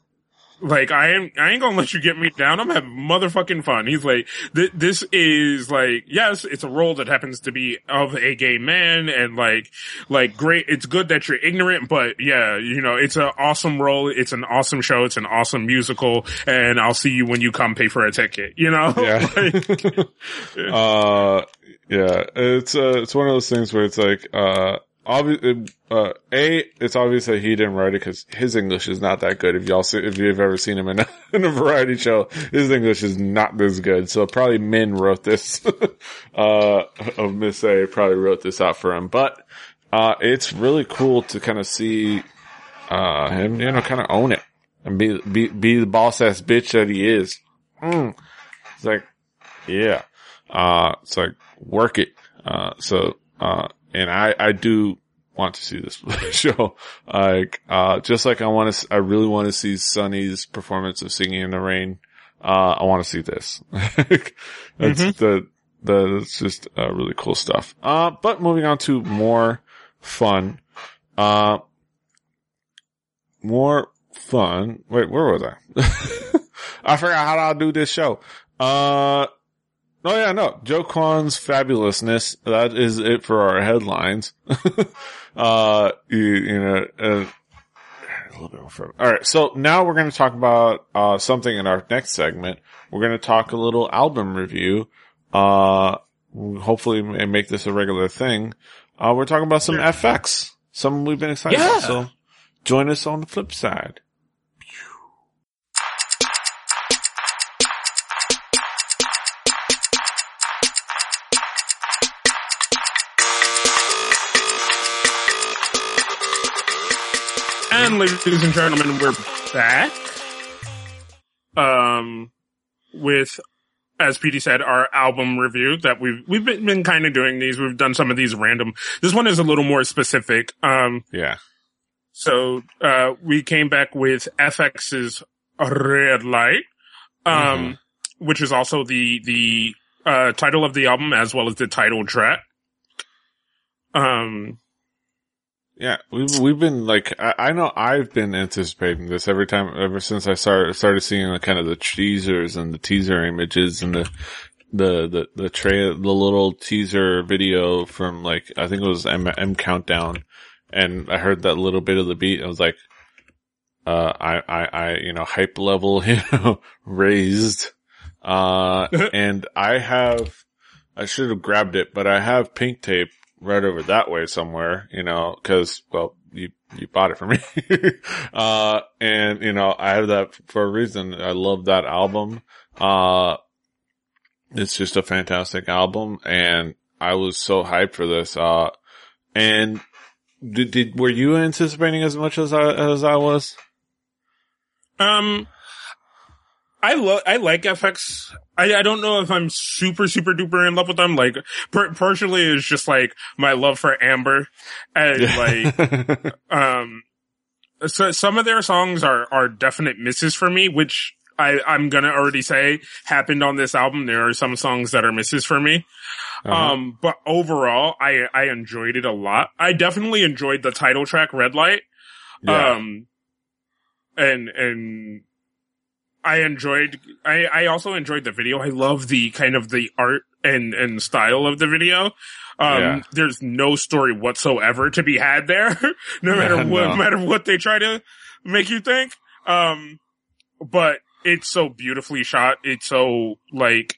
B: Like I am, I ain't gonna let you get me down. I'm having motherfucking fun. He's like, th- this is like, yes, it's a role that happens to be of a gay man, and like, like great. It's good that you're ignorant, but yeah, you know, it's an awesome role. It's an awesome show. It's an awesome musical, and I'll see you when you come pay for a ticket. You know, *laughs*
A: yeah.
B: Like, *laughs*
A: uh, yeah, it's, uh, it's one of those things where it's like, uh, obvi- uh, A, it's obvious that he didn't write it because his English is not that good. If y'all see, if you've ever seen him in a, *laughs* in a variety show, his English is not this good. So probably Min wrote this, *laughs* uh, of Miss A probably wrote this out for him. But, uh, it's really cool to kind of see, uh, him, you know, kind of own it and be, be, be the boss ass bitch that he is. Mm. It's like, yeah. Uh, it's like work it. Uh, so, uh, and I, I do want to see this *laughs* show. Like, uh, just like I want to, I really want to see Sunny's performance of Singing in the Rain. Uh, I want to see this. *laughs* That's the, the, it's just, uh, really cool stuff. Uh, but moving on to more fun, uh, more fun. Wait, where was I? *laughs* I forgot how to do this show. Uh, oh yeah, no, Jo Kwon's fabulousness. That is it for our headlines. *laughs* uh, you, you know, uh, a little bit more further. All right. So now we're going to talk about, uh, something in our next segment. We're going to talk a little album review. Uh, hopefully make this a regular thing. Uh, we're talking about some f(x). Some we've been excited about.
B: Yeah.
A: So join us on the flip side.
B: And ladies and gentlemen, we're back. Um, with, as PD said, our album review that we've, we've been, been kind of doing these. We've done some of these random. This one is a little more specific. Um,
A: Yeah.
B: so, uh, we came back with f(x)'s Red Light, um, which is also the, the, uh, title of the album as well as the title track. Um,
A: Yeah, we've we've been like I, I know I've been anticipating this every time ever since I started started seeing the kind of the teasers and the teaser images and the the the the tra- the little teaser video from like I think it was M, M Countdown, and I heard that little bit of the beat. I was like, uh, I, I, I, you know, hype level, *laughs* you know, raised. Uh, *laughs* and I have, I should have grabbed it, but I have pink tape right over that way somewhere, you know, cause, well, you, you bought it for me. *laughs* uh, and, you know, I have that for a reason. I love that album. Uh, it's just a fantastic album and I was so hyped for this. Uh, and did, did, were you anticipating as much as I, as I was?
B: Um, I love, I like f(x). I, I don't know if I'm super, super duper in love with them. Like, per- partially it's just like my love for Amber and like, *laughs* um, so some of their songs are, are definite misses for me, which I, I'm gonna already say happened on this album. There are some songs that are misses for me. Uh-huh. Um, but overall, I, I enjoyed it a lot. I definitely enjoyed the title track, Red Light. Yeah. Um, and, and I enjoyed, I, I also enjoyed the video. I love the kind of the art and, and style of the video. Um, yeah. there's no story whatsoever to be had there, *laughs* no matter what, no. matter what they try to make you think. Um, but it's so beautifully shot. It's so like,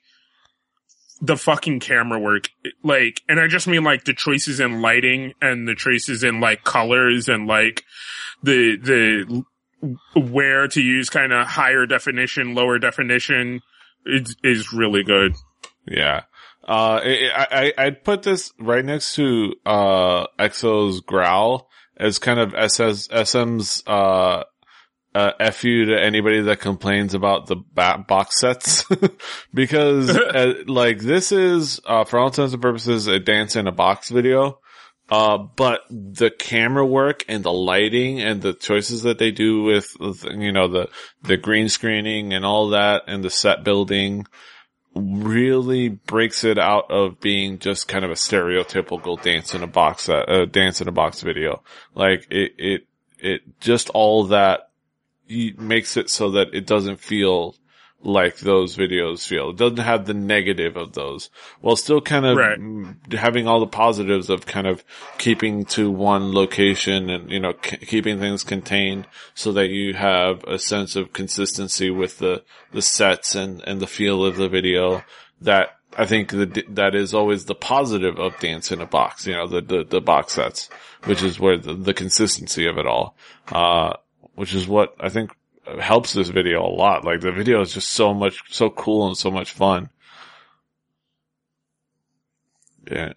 B: the fucking camera work, like, and I just mean like the choices in lighting and the choices in like colors and like the, the, where to use kind of higher definition, lower definition is, is really good.
A: Yeah. Uh, I, I, I'd put this right next to, uh, EXO's Growl as kind of SS, SM's, uh, uh, fu to anybody that complains about the box sets *laughs* because *laughs* uh, like this is uh, for all intents and purposes a dance in a box video uh, but the camera work and the lighting and the choices that they do with, you know, the, the green screening and all that and the set building really breaks it out of being just kind of a stereotypical dance in a box, uh, dance in a box video. Like it, it, it just all that makes it so that it doesn't feel like those videos feel. It doesn't have the negative of those while still kind of right. having all the positives of kind of keeping to one location and, you know, c- keeping things contained so that you have a sense of consistency with the, the sets and, and the feel of the video that I think that that is always the positive of dance in a box, you know, the, the, the box sets, which is where the, the consistency of it all, uh, which is what I think helps this video a lot. Like the video is just so much, so cool and so much fun. Yeah.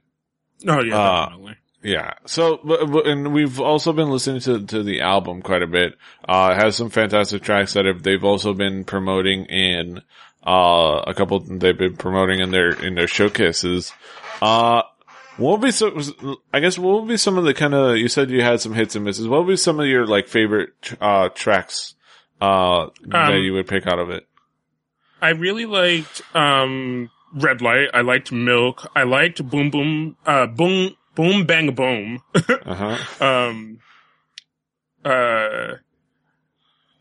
B: Oh yeah, uh, definitely.
A: Yeah. So, but, but, and we've also been listening to, to the album quite a bit. Uh, it has some fantastic tracks that have, they've also been promoting in, uh, a couple, they've been promoting in their, in their showcases. Uh, what would be some, I guess what would be some of the kind of, you said you had some hits and misses. What would be some of your like favorite, uh, tracks uh, that um, you would pick out of it?
B: I really liked, um, Red Light. I liked Milk. I liked Boom Boom, uh, Boom, Boom Bang Boom. *laughs* uh-huh. Um, uh,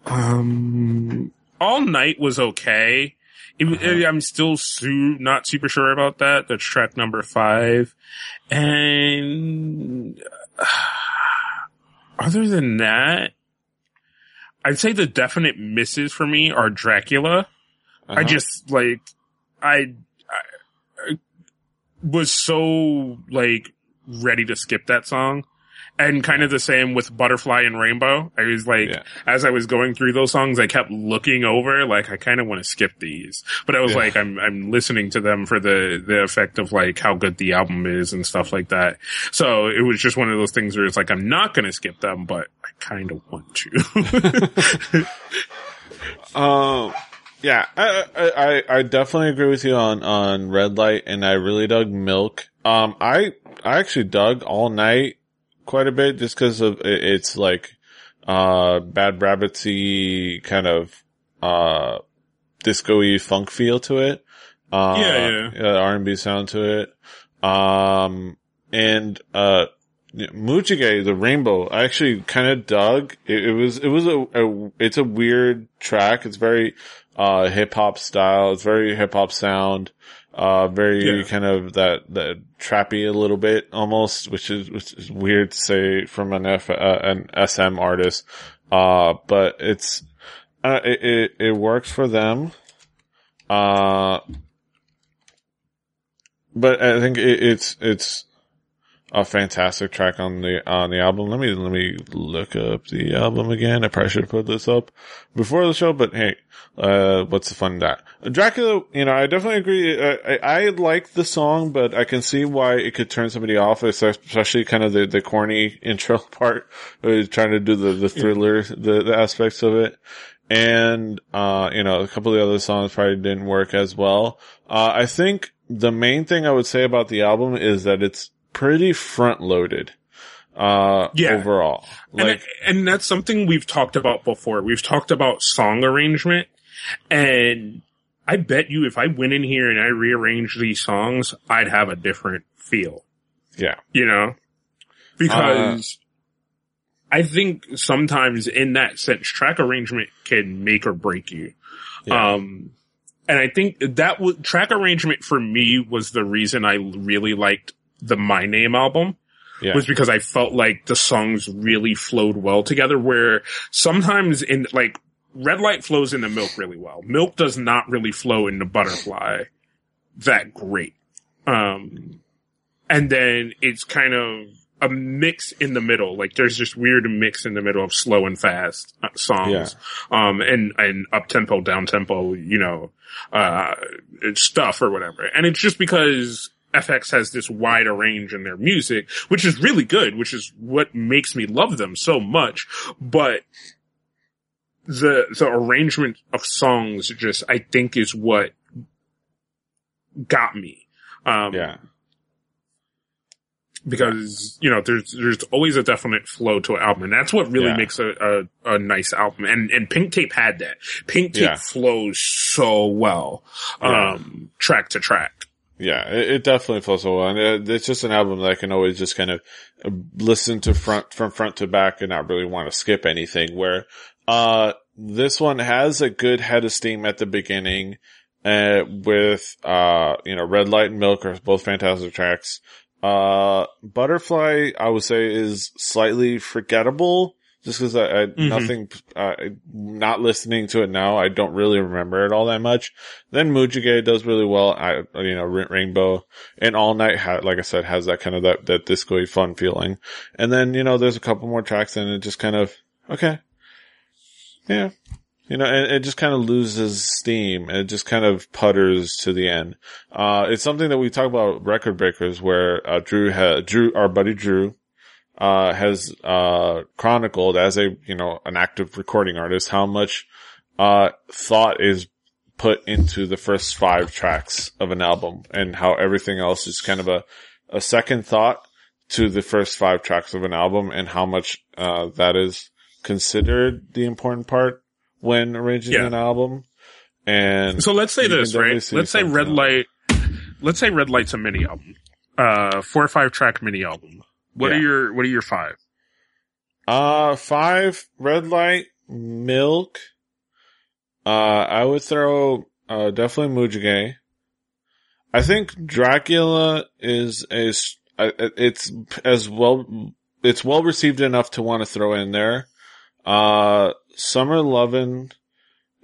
B: um, All Night was okay. It, uh-huh. I'm still su- not super sure about that. That's track number five. And, uh, *sighs* other than that, I'd say the definite misses for me are Dracula. Uh-huh. I just like, I, I, was so like ready to skip that song. And kind of the same with Butterfly and Rainbow. I was like, yeah. as I was going through those songs, I kept looking over, like, I kind of want to skip these. But I was yeah. like, I'm, I'm listening to them for the, the effect of like how good the album is and stuff like that. So it was just one of those things where it's like, I'm not going to skip them, but I kind of want to. *laughs*
A: um, yeah, I, I, I definitely agree with you on, on Red Light and I really dug Milk. Um, I, I actually dug All Night quite a bit just because of it's like uh bad rabbitsy kind of uh disco-y funk feel to it. Uh, yeah, yeah. R&B sound to it. Um, and, uh, Mujige, the rainbow, I actually kind of dug. It, it, was, it was a, a, it's a weird track. It's very, uh, hip hop style. It's very hip hop sound uh, very yeah. kind of that, that trappy a little bit almost, which is, which is weird to say from an F, uh, an SM artist. Uh, but it's, uh, it, it, it works for them. Uh, but I think it, it's, it's a fantastic track on the, on the album. Let me, let me look up the album again. I probably should have put this up before the show, but hey, uh, what's the fun in that? Dracula, you know, I definitely agree. Uh, I, I like the song, but I can see why it could turn somebody off, especially kind of the, the corny *laughs* intro part, trying to do the, the thriller, the, the aspects of it. And, uh, you know, a couple of the other songs probably didn't work as well. Uh, I think the main thing I would say about the album is that it's pretty front loaded uh
B: Yeah.
A: overall like
B: and, and that's something we've talked about before. We've talked about song arrangement and I bet you if I went in here and I rearranged these songs, I'd have a different feel,
A: yeah
B: you know? Because I think sometimes in that sense, track arrangement can make or break you.
A: yeah
B: Um, and I think that was track arrangement for me was the reason I really liked the My Name album
A: yeah
B: was because I felt like the songs really flowed well together where sometimes in like Red Light flows into Milk really well. Milk does not really flow into Butterfly that great. Um, and then it's kind of a mix in the middle. Like there's this weird mix in the middle of slow and fast uh, songs. Um, and, and up tempo, down tempo, you know, uh, stuff or whatever. And it's just because f(x) has this wider range in their music, which is really good, which is what makes me love them so much. But the, the arrangement of songs just, I think is what got me. Um,
A: yeah
B: because you know there's there's always a definite flow to an album, and that's what really
A: Yeah.
B: makes a, a a nice album. And and Pink Tape had that. Pink Tape
A: Yeah.
B: flows so well,
A: Yeah.
B: um, track to track.
A: Yeah, it, it definitely flows so well, and it, it's just an album that I can always just kind of uh, listen to front from front to back and not really want to skip anything. Where uh this one has a good head of steam at the beginning, uh, with uh you know Red Light and Milk are both fantastic tracks. Uh, Butterfly I would say is slightly forgettable. Just because I, I
B: Mhm.
A: nothing, uh, not listening to it now, I don't really remember it all that much. Then Mujige does really well. I, you know, Ra- Rainbow and All Night, ha- like I said, has that kind of that, that disco fun feeling. And then, you know, there's a couple more tracks and it just kind of, okay. Yeah. You know, and it just kind of loses steam and it just kind of putters to the end. Uh, it's something that we talk about record breakers where, uh, Drew had, Drew, our buddy Drew, uh, has, uh, chronicled as a, you know, an active recording artist, how much, uh, thought is put into the first five tracks of an album and how everything else is kind of a, a second thought to the first five tracks of an album and how much, uh, that is considered the important part when arranging
B: Yeah.
A: an album. And
B: So let's say this, right? Let's say Red Light. Let's say Red Light's a mini album, uh, four or five track mini album. What
A: Yeah.
B: are your What are your five?
A: Uh, five, red light, milk. Uh, I would throw, uh, definitely Mujige. I think Dracula is, is, uh, it's as well, it's well received enough to want to throw in there. Uh, Summer Lovin',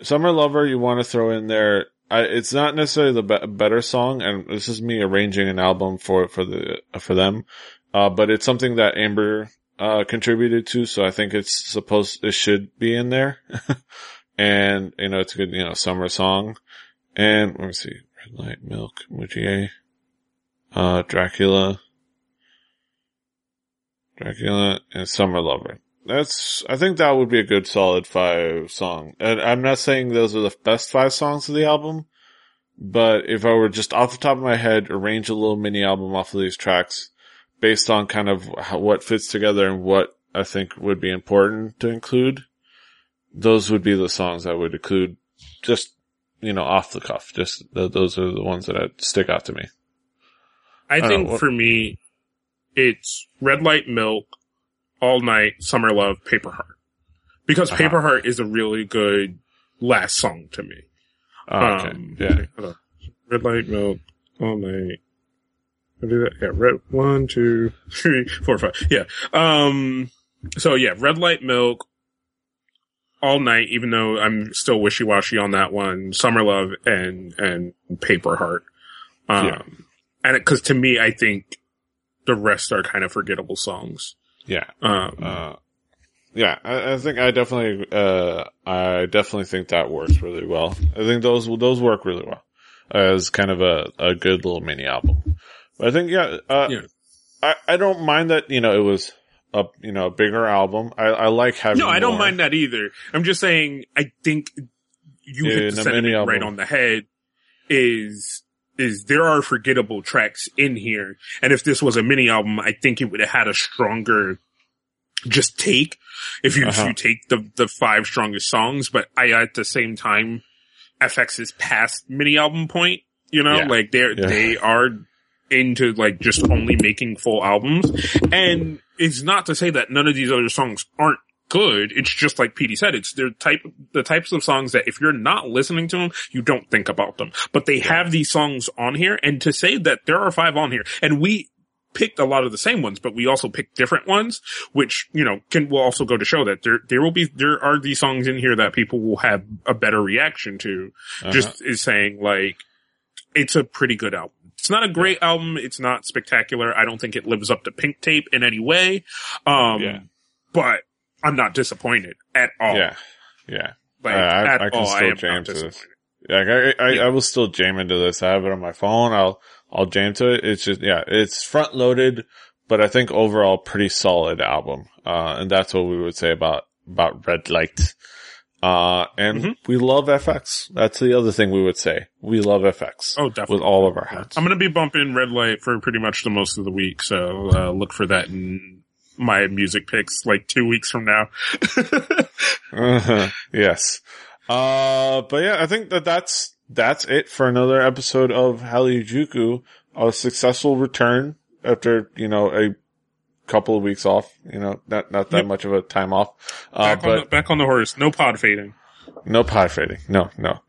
A: Summer Lover, you want to throw in there. I, it's not necessarily the be- better song, and this is me arranging an album for, for the, for them. Uh, but it's something that Amber, uh, contributed to, so I think it's supposed, it should be in there. *laughs* and, you know, it's a good, you know, summer song. And, let me see, Red Light, Milk, Mujie, uh, Dracula, Dracula, and Summer Lover. That's, I think that would be a good solid five song. And I'm not saying those are the best five songs of the album, but if I were just off the top of my head, arrange a little mini album off of these tracks, based on kind of how, what fits together and what I think would be important to include, those would be the songs I would include just, you know, off the cuff. Just th- those are the ones that stick out to me.
B: I
A: don't
B: think
A: know,
B: for me, it's Red Light Milk, All Night, Summer Love, Paper Heart. Because
A: Uh-huh.
B: Paper Heart is a really good last song to me.
A: Oh, okay.
B: Um,
A: yeah.
B: Red Light Milk, All Night. I do that. Yeah, red, one, two, *laughs* three, four, five. Yeah. Um, so yeah, Red Light Milk, all night, even though I'm still wishy washy on that one. Summer Love and and Paper Heart. Um,
A: Yeah.
B: and because to me, I think the rest are kind of forgettable songs.
A: Yeah.
B: Um,
A: Uh, yeah, I, I think I definitely, uh, I definitely think that works really well. I think those, those work really well as kind of a, a good little mini album. But I think, yeah, uh,
B: Yeah.
A: I, I don't mind that, you know, it was a, you know, a bigger album. I, I like having
B: no, I don't
A: more.
B: mind that either. I'm just saying, I think you
A: Yeah,
B: hit the sentiment right on the head. Is is there are forgettable tracks in here, and if this was a mini album, I think it would have had a stronger just take if you
A: Uh-huh.
B: you take the the five strongest songs. But I at the same time, f(x) is past mini album point. You know,
A: Yeah.
B: like they're
A: Yeah.
B: they are into like just only making full albums. And it's not to say that none of these other songs aren't good. It's just like PD said, it's their type, the types of songs that if you're not listening to them, you don't think about them. But they have these songs on here and to say that there are five on here and we picked a lot of the same ones, but we also picked different ones, which, you know, can, will also go to show that there, there will be, there are these songs in here that people will have a better reaction to
A: Uh-huh.
B: just is saying like, it's a pretty good album. It's not a great album. It's not spectacular. I don't think it lives up to Pink Tape in any way. Um,
A: Yeah.
B: but I'm not disappointed at all.
A: yeah. Yeah.
B: Like,
A: I- I- I can
B: all,
A: still
B: I am
A: jam to this. Like I, I,
B: Yeah.
A: I will still jam into this. I have it on my phone. I'll, I'll jam to it. It's just, yeah, it's front loaded, but I think overall pretty solid album. Uh, and that's what we would say about, about Red Light. Uh, and
B: Mhm.
A: we love f(x). That's the other thing we would say. We love f(x).
B: Oh, definitely.
A: With all of our hats.
B: I'm going to be bumping Red Light for pretty much the most of the week. So, uh, look for that in my music picks like two weeks from now. *laughs*
A: Uh-huh. Yes. Uh, but yeah, I think that that's, that's it for another episode of Hallyu Juku. A successful return after, you know, a couple of weeks off, you know, not, not that
B: Yep.
A: much of a time off. Uh,
B: back, on the, back on the horse. No pod fading.
A: no pod fading. No, no.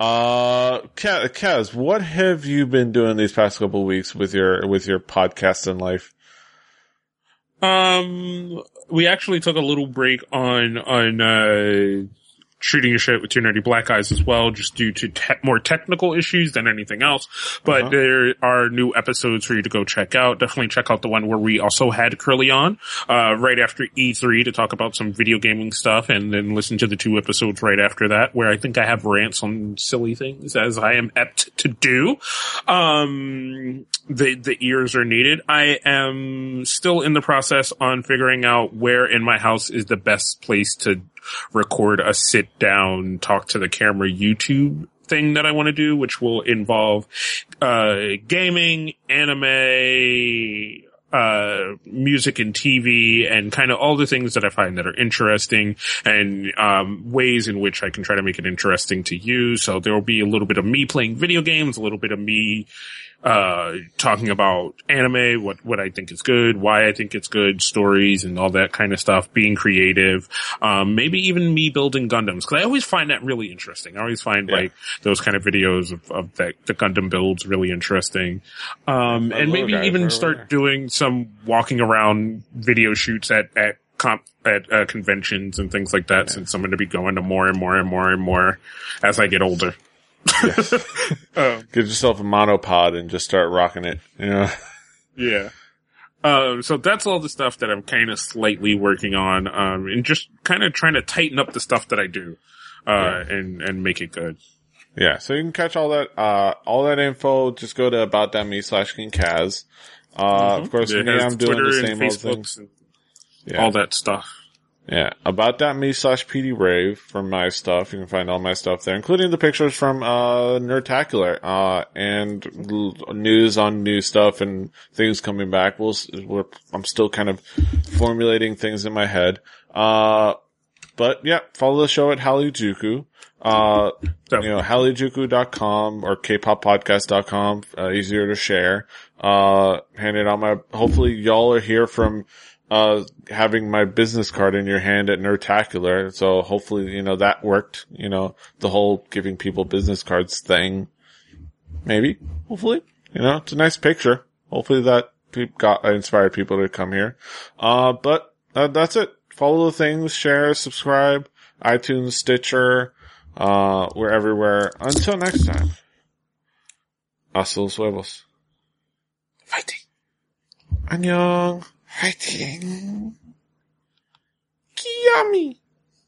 A: Uh, Kaz, what have you been doing these past couple of weeks with your, with your podcast and life?
B: Um, we actually took a little break on on uh, shooting your shit with two nerdy black eyes as well, just due to te- more technical issues than anything else. But
A: Uh-huh.
B: there are new episodes for you to go check out. Definitely check out the one where we also had Curly on uh, right after E3 to talk about some video gaming stuff, and then listen to the two episodes right after that, where I think I have rants on silly things as I am apt to do. Um, the the ears are needed. I am still in the process on figuring out where in my house is the best place to record a sit down, talk to the camera YouTube thing that I want to do, which will involve uh, gaming, anime, uh, music and TV and kind of all the things that I find that are interesting and, um, ways in which I can try to make it interesting to you. So there will be a little bit of me playing video games, a little bit of me, uh, talking about anime, what, what I think is good, why I think it's good, stories and all that kind of stuff, being creative, um, maybe even me building Gundams. Cause I always find that really interesting. I always find
A: Yeah.
B: like those kind of videos of, of that, the Gundam builds really interesting. Um, and maybe even start doing some walking around video shoots at, at comp, at, uh, conventions and things like that since I'm going to be going to more and more and more and more as I get older. *laughs* Um,
A: Get yourself a monopod and just start rocking it, you know?
B: Yeah. Um, so that's all the stuff that I'm kind of slightly working on, um, and just kind of trying to tighten up the stuff that I do, uh, and, and make it good.
A: Yeah, so you can catch all that, uh, all that info. Just go to about.me slash King Kaz. Uh, of course,
B: It
A: me, I'm doing
B: Twitter
A: the
B: and
A: same old Yeah.
B: all that stuff.
A: Yeah, about.me slash PD Rave for my stuff. You can find all my stuff there, including the pictures from, uh, Nerdtacular, uh, and l- news on new stuff and things coming back. We'll, we're, I'm still kind of formulating things in my head. Uh, but yeah, follow the show at Hallyu Juku.
B: Uh,
A: you know, hallyujuku.com or kpoppodcast.com, uh, easier to share. Uh, hand it on my, hopefully y'all are here from, uh, having my business card in your hand at Nerdtacular. So hopefully, you know, that worked, you know, the whole giving people business cards thing. Maybe, hopefully, you know, it's a nice picture. Hopefully that got, inspired people to come here. Uh, but uh, that's it. Follow the things, share, subscribe. iTunes, Stitcher. Uh, we're everywhere. Until next time. Hasta los huevos.
B: Fighting.
A: 안녕. Fighting. Yummy.